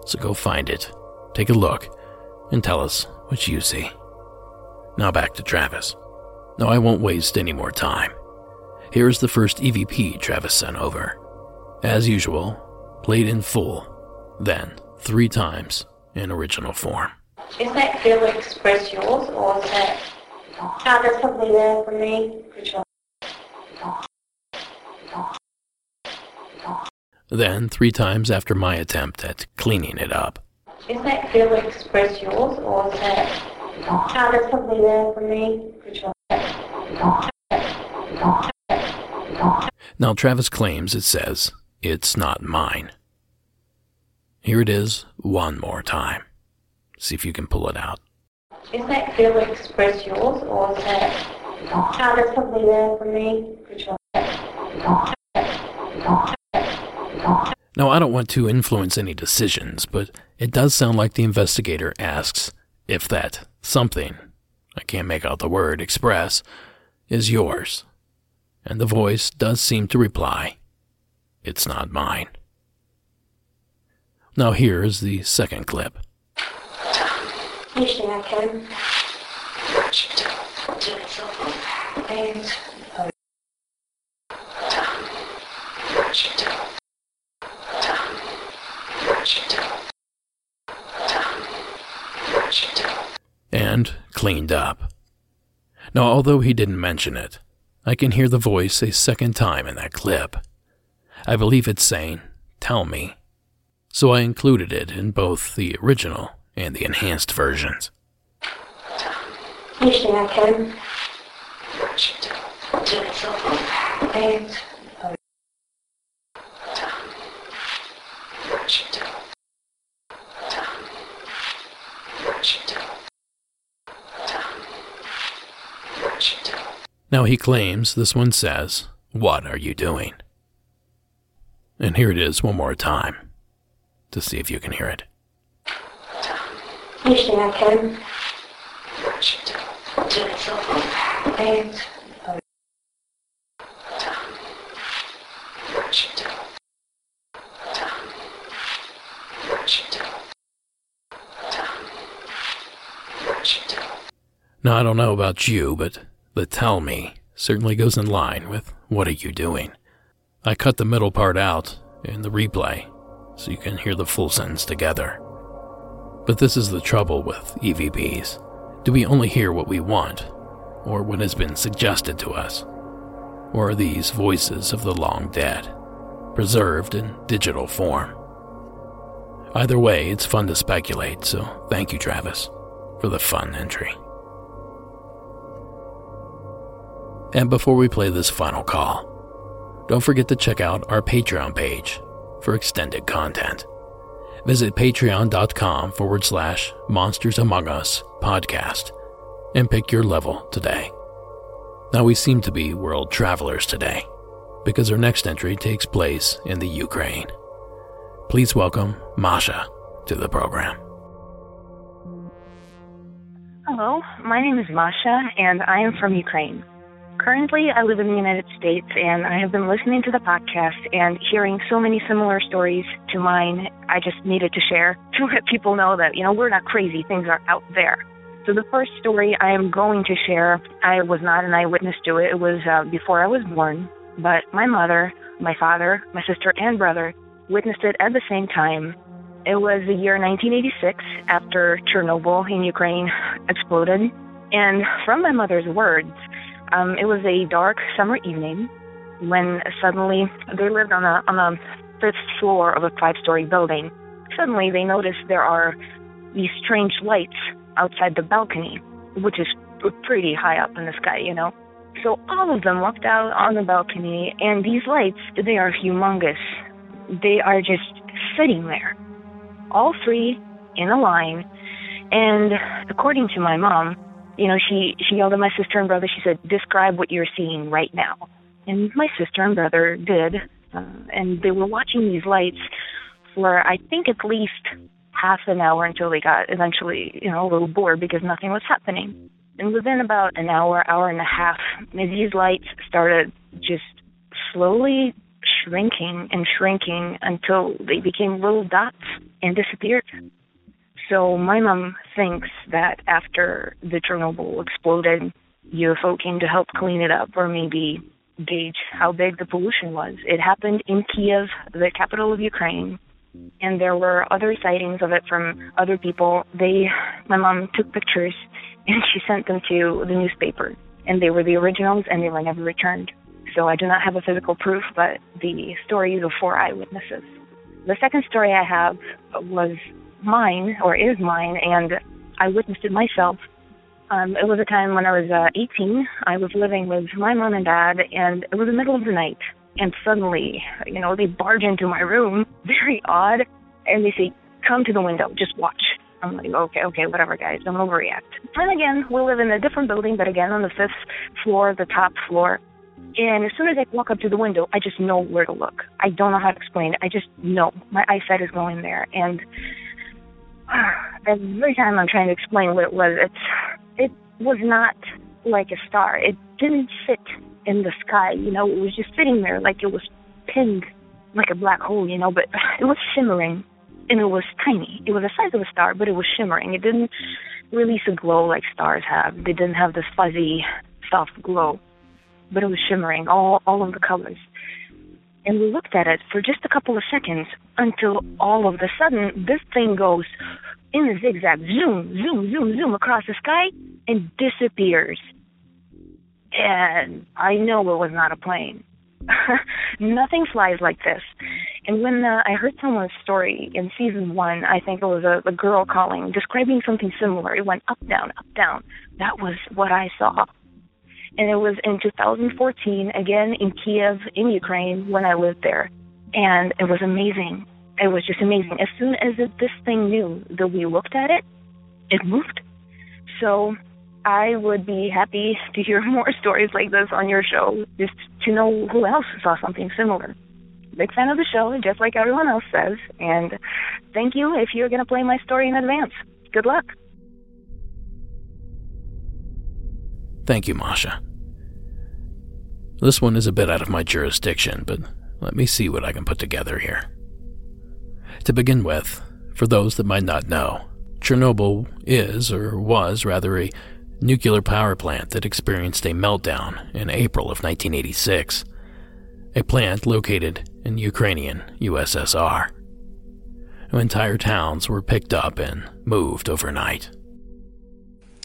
So go find it, take a look, and tell us what you see. Now back to Travis. No, I won't waste any more time. Here's the first EVP Travis sent over as usual, played in full, then three times in original form. Is that feel express yours, or is that does something there for me? Then three times after my attempt at cleaning it up. Is that express yours, or is that does something there for me? Now, Travis claims it says it's not mine. Here it is one more time. See if you can pull it out. Is that feel express yours or is that does something there for me? Now, I don't want to influence any decisions, but it does sound like the investigator asks if that something, I can't make out the word express, is yours. And the voice does seem to reply, it's not mine. Now, here is the second clip. Usually I can. And and cleaned up. Now, although he didn't mention it, I can hear the voice a second time in that clip. I believe it's saying, Tell me. So I included it in both the original and the enhanced versions. Usually I can. And Now he claims this one says, What are you doing? And here it is one more time to see if you can hear it. Usually I can. And Now, I don't know about you, but the tell me certainly goes in line with what are you doing? I cut the middle part out in the replay so you can hear the full sentence together. But this is the trouble with EVPs. Do we only hear what we want, or what has been suggested to us? Or are these voices of the long dead, preserved in digital form? Either way, it's fun to speculate, so thank you, Travis, for the fun entry. And before we play this final call, don't forget to check out our Patreon page for extended content. Visit patreon.com forward slash Monsters Among Us podcast and pick your level today. Now, we seem to be world travelers today. because our next entry takes place in the Ukraine. Please welcome Masha to the program. Hello, my name is Masha, and I am from Ukraine. Currently, I live in the United States, and I have been listening to the podcast and hearing so many similar stories to mine. I just needed to share to let people know that, you know, we're not crazy, things are out there. So, the first story I am going to share, I was not an eyewitness to it. It was uh, before I was born, but my mother, my father, my sister, and brother witnessed it at the same time it was the year 1986 after Chernobyl in Ukraine exploded. And from my mother's words, um, it was a dark summer evening when suddenly they lived on a on a fifth floor of a five-story building. Suddenly, they noticed there are these strange lights outside the balcony, which is pretty high up in the sky, you know. So all of them walked out on the balcony, and these lights, they are humongous. They are just sitting there all three in a line. And according to my mom, you know, she she yelled at my sister and brother. She said, "Describe what you're seeing right now." And my sister and brother did, uh, and they were watching these lights for I think at least half an hour until they got eventually, you know, a little bored because nothing was happening. And within about an hour, hour and a half, these lights started just slowly shrinking and shrinking until they became little dots and disappeared. So my mom thinks that after the Chernobyl exploded, UFO came to help clean it up or maybe gauge how big the pollution was. It happened in Kiev, the capital of Ukraine, and there were other sightings of it from other people. They my mom took pictures and she sent them to the newspaper and they were the originals and they were never returned. So I do not have a physical proof, but the stories of four eyewitnesses. The second story I have was mine, or is mine, and I witnessed it myself. Um, it was a time when I was uh, 18. I was living with my mom and dad, and it was the middle of the night. And suddenly, you know, they barge into my room, very odd, and they say, "Come to the window, just watch." I'm like, okay, okay, whatever, guys, don't overreact. And again, we live in a different building, but again on the fifth floor, the top floor. And as soon as I walk up to the window, I just know where to look. I don't know how to explain it. I just know my eyesight is going there. And every time I'm trying to explain what it was, it's it was not like a star. It didn't sit in the sky. You know, it was just sitting there like it was pinned like a black hole. You know, but it was shimmering and it was tiny. It was the size of a star, but it was shimmering. It didn't release a glow like stars have. They didn't have this fuzzy, soft glow but it was shimmering, all all of the colors. And we looked at it for just a couple of seconds until all of a sudden this thing goes in a zigzag, zoom, zoom, zoom, zoom across the sky and disappears. And I know it was not a plane. Nothing flies like this. And when uh, I heard someone's story in season one, I think it was a, a girl calling, describing something similar. It went up, down, up, down. That was what I saw and it was in 2014 again in Kiev in Ukraine when I lived there, and it was amazing. It was just amazing. As soon as it, this thing knew that we looked at it, it moved. So I would be happy to hear more stories like this on your show, just to know who else saw something similar. Big fan of the show, just like everyone else says, and thank you if you're going to play my story in advance. Good luck. Thank you, Masha. This one is a bit out of my jurisdiction, but let me see what I can put together here. To begin with, for those that might not know, Chernobyl is, or was rather, a nuclear power plant that experienced a meltdown in April of 1986. A plant located in Ukrainian USSR. Entire towns were picked up and moved overnight.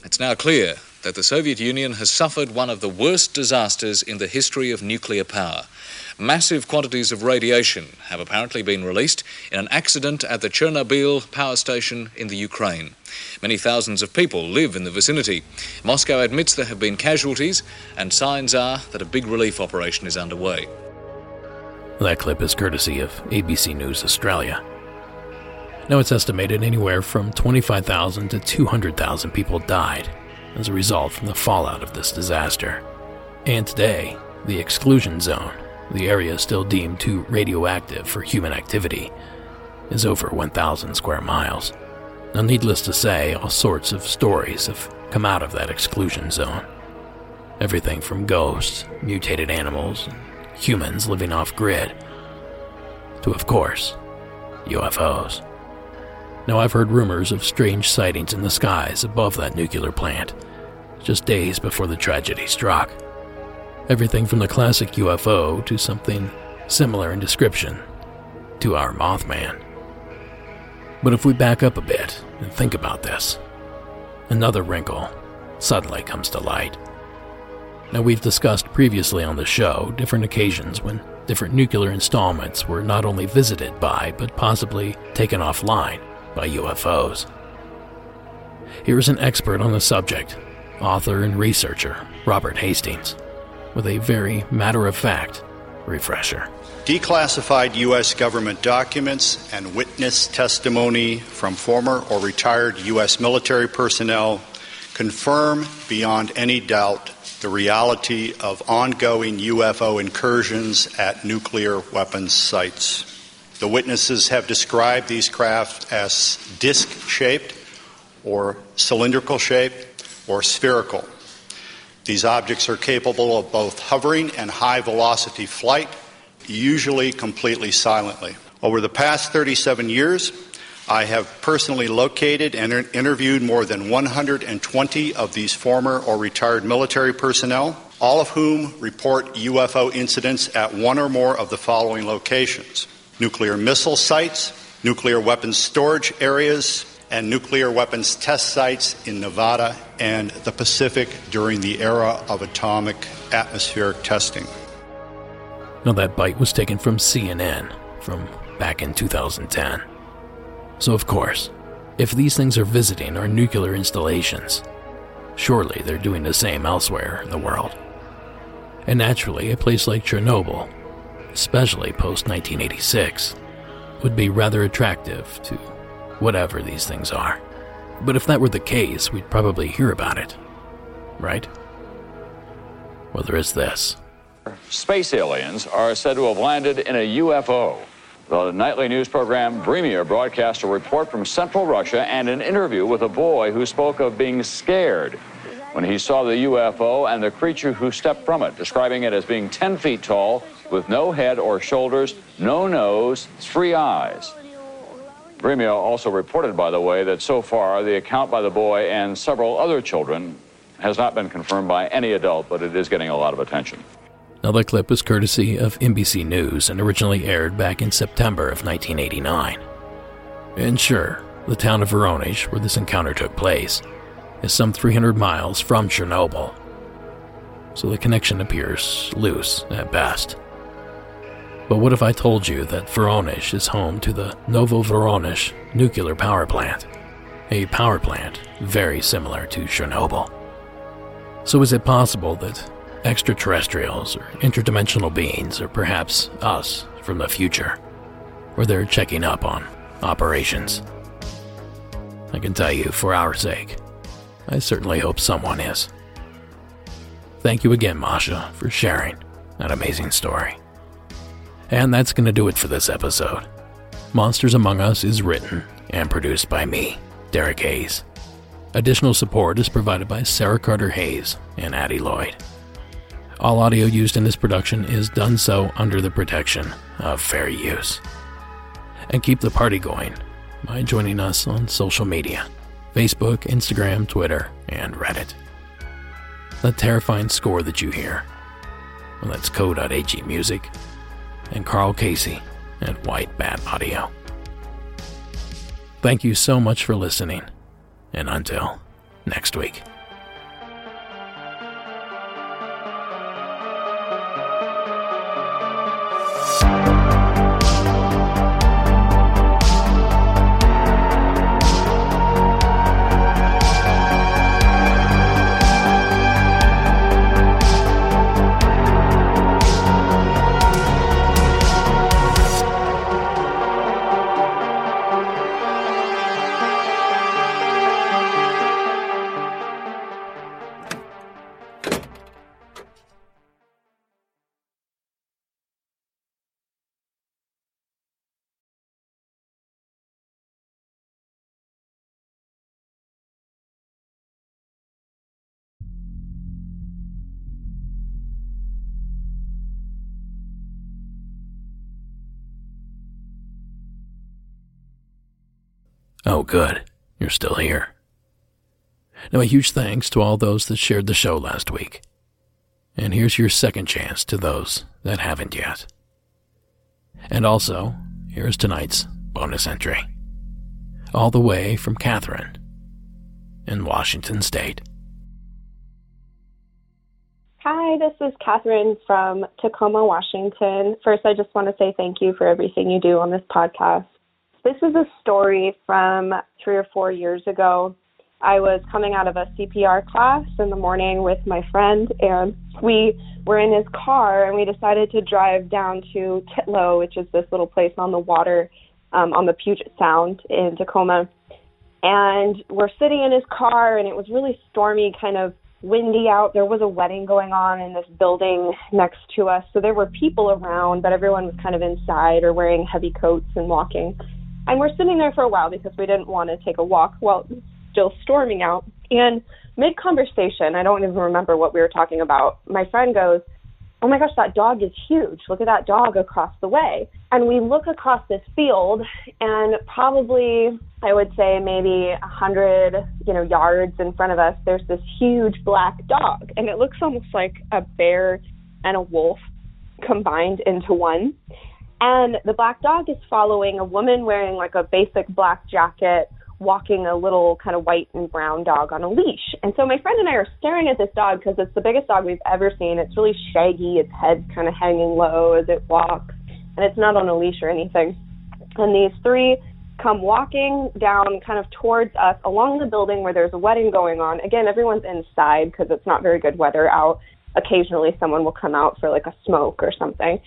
It's now clear that the Soviet Union has suffered one of the worst disasters in the history of nuclear power. Massive quantities of radiation have apparently been released in an accident at the Chernobyl power station in the Ukraine. Many thousands of people live in the vicinity. Moscow admits there have been casualties, and signs are that a big relief operation is underway. That clip is courtesy of ABC News Australia. Now it's estimated anywhere from 25,000 to 200,000 people died as a result from the fallout of this disaster. And today, the exclusion zone the area still deemed too radioactive for human activity is over 1,000 square miles. Now, needless to say, all sorts of stories have come out of that exclusion zone. Everything from ghosts, mutated animals, humans living off grid, to, of course, UFOs. Now, I've heard rumors of strange sightings in the skies above that nuclear plant, just days before the tragedy struck. Everything from the classic UFO to something similar in description to our Mothman. But if we back up a bit and think about this, another wrinkle suddenly comes to light. Now, we've discussed previously on the show different occasions when different nuclear installments were not only visited by, but possibly taken offline by UFOs. Here is an expert on the subject, author and researcher Robert Hastings, with a very matter of fact refresher. Declassified U.S. government documents and witness testimony from former or retired U.S. military personnel confirm beyond any doubt the reality of ongoing UFO incursions at nuclear weapons sites. The witnesses have described these craft as disc shaped, or cylindrical shaped, or spherical. These objects are capable of both hovering and high velocity flight, usually completely silently. Over the past 37 years, I have personally located and interviewed more than 120 of these former or retired military personnel, all of whom report UFO incidents at one or more of the following locations nuclear missile sites, nuclear weapons storage areas, and nuclear weapons test sites in Nevada and the Pacific during the era of atomic atmospheric testing. Now, that bite was taken from CNN from back in 2010. So, of course, if these things are visiting our nuclear installations, surely they're doing the same elsewhere in the world. And naturally, a place like Chernobyl, especially post 1986, would be rather attractive to whatever these things are. But if that were the case, we'd probably hear about it, right? Well, there is this. Space aliens are said to have landed in a UFO. The nightly news program Vremya broadcast a report from central Russia and an interview with a boy who spoke of being scared when he saw the UFO and the creature who stepped from it, describing it as being 10 feet tall with no head or shoulders, no nose, three eyes. Vremya also reported, by the way, that so far the account by the boy and several other children has not been confirmed by any adult, but it is getting a lot of attention. Now, that clip was courtesy of NBC News and originally aired back in September of 1989. And sure, the town of Voronezh, where this encounter took place, is some 300 miles from Chernobyl. So the connection appears loose at best. But what if I told you that Voronezh is home to the Novo Voronezh nuclear power plant? A power plant very similar to Chernobyl. So is it possible that extraterrestrials or interdimensional beings, or perhaps us from the future, where they're checking up on operations. I can tell you, for our sake, I certainly hope someone is. Thank you again, Masha, for sharing that amazing story. And that's going to do it for this episode. Monsters Among Us is written and produced by me, Derek Hayes. Additional support is provided by Sarah Carter Hayes and Addie Lloyd. All audio used in this production is done so under the protection of fair use. And keep the party going by joining us on social media Facebook, Instagram, Twitter, and Reddit. The terrifying score that you hear. Well, that's Co.ag Music and Carl Casey at White Bat Audio. Thank you so much for listening, and until next week. Oh, good. You're still here. Now, a huge thanks to all those that shared the show last week. And here's your second chance to those that haven't yet. And also, here's tonight's bonus entry. All the way from Catherine in Washington State. Hi, this is Catherine from Tacoma, Washington. First, I just want to say thank you for everything you do on this podcast. This is a story from three or four years ago. I was coming out of a CPR class in the morning with my friend, and we were in his car, and we decided to drive down to Titlow, which is this little place on the water um, on the Puget Sound in Tacoma. And we're sitting in his car, and it was really stormy, kind of windy out. There was a wedding going on in this building next to us. So there were people around, but everyone was kind of inside or wearing heavy coats and walking. And we're sitting there for a while because we didn't want to take a walk while still storming out. And mid conversation, I don't even remember what we were talking about. My friend goes, oh my gosh, that dog is huge. Look at that dog across the way. And we look across this field, and probably, I would say, maybe a hundred, you know, yards in front of us, there's this huge black dog, and it looks almost like a bear and a wolf combined into one. And the black dog is following a woman wearing like a basic black jacket walking a little kind of white and brown dog on a leash. And so my friend and I are staring at this dog because it's the biggest dog we've ever seen. It's really shaggy, its head's kind of hanging low as it walks, and it's not on a leash or anything. And these three come walking down kind of towards us along the building where there's a wedding going on. Again, everyone's inside because it's not very good weather out. Occasionally someone will come out for like a smoke or something.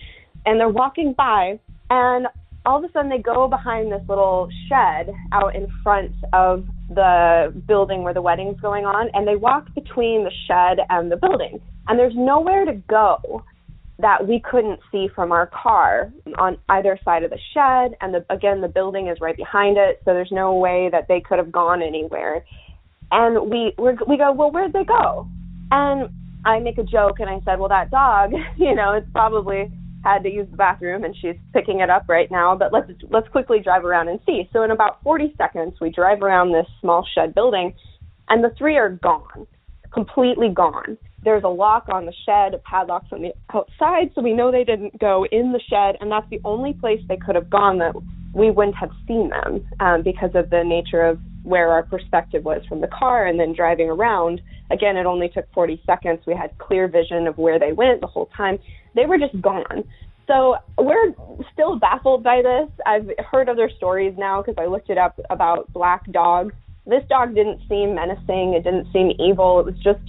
And they're walking by and all of a sudden they go behind this little shed out in front of the building where the wedding's going on and they walk between the shed and the building. And there's nowhere to go that we couldn't see from our car on either side of the shed and the, again the building is right behind it so there's no way that they could have gone anywhere. And we we're, we go well where'd they go? And i make a joke and i said well that dog you know it's probably had to use the bathroom and she's picking it up right now but let's let's quickly drive around and see. So in about 40 seconds we drive around this small shed building and the three are gone completely gone. There's a lock on the shed a padlock from the outside so we know they didn't go in the shed and that's the only place they could have gone that we wouldn't have seen them um, because of the nature of where our perspective was from the car and then driving around. Again it only took 40 seconds. We had clear vision of where they went the whole time they were just gone. So we're still baffled by this. I've heard other stories now because I looked it up about black dogs. This dog didn't seem menacing. It didn't seem evil. It was just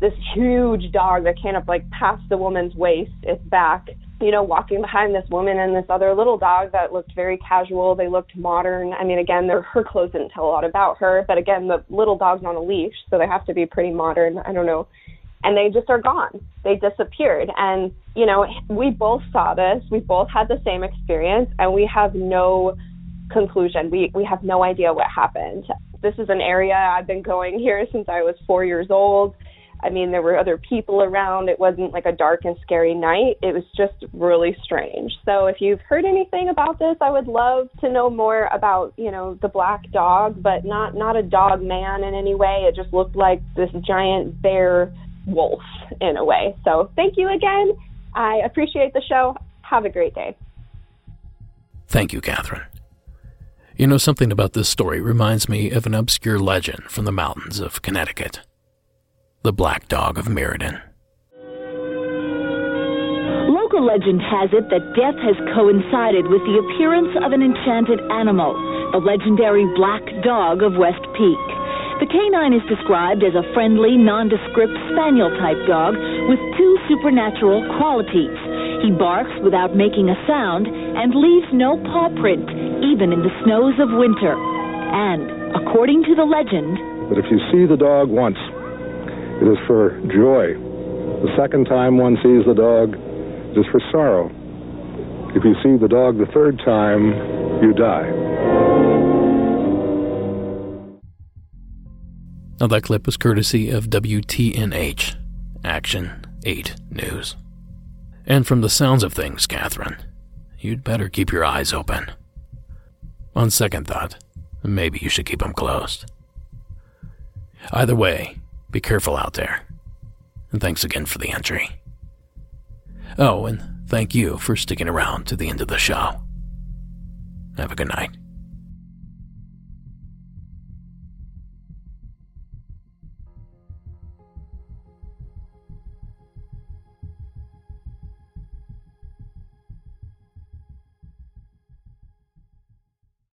this huge dog that came up like past the woman's waist, its back, you know, walking behind this woman and this other little dog that looked very casual. They looked modern. I mean, again, their her clothes didn't tell a lot about her, but again, the little dog's on a leash, so they have to be pretty modern. I don't know and they just are gone. They disappeared. And, you know, we both saw this. We both had the same experience, and we have no conclusion. We, we have no idea what happened. This is an area I've been going here since I was four years old. I mean, there were other people around. It wasn't like a dark and scary night. It was just really strange. So if you've heard anything about this, I would love to know more about, you know, the black dog, but not not a dog man in any way. It just looked like this giant bear wolf in a way. So thank you again. I appreciate the show. Have a great day. Thank you, Catherine. You know, something about this story reminds me of an obscure legend from the mountains of Connecticut the Black Dog of Meriden. Local legend has it that death has coincided with the appearance of an enchanted animal, the legendary Black Dog of West Peak. The canine is described as a friendly, nondescript spaniel type dog with two supernatural qualities. He barks without making a sound and leaves no paw print, even in the snows of winter. And, according to the legend, that if you see the dog once, it is for joy. The second time one sees the dog, it is for sorrow. If you see the dog the third time, you die. Now, that clip was courtesy of WTNH, Action 8 News. And from the sounds of things, Catherine, you'd better keep your eyes open. On second thought, maybe you should keep them closed. Either way, be careful out there. And thanks again for the entry. Oh, and thank you for sticking around to the end of the show. Have a good night.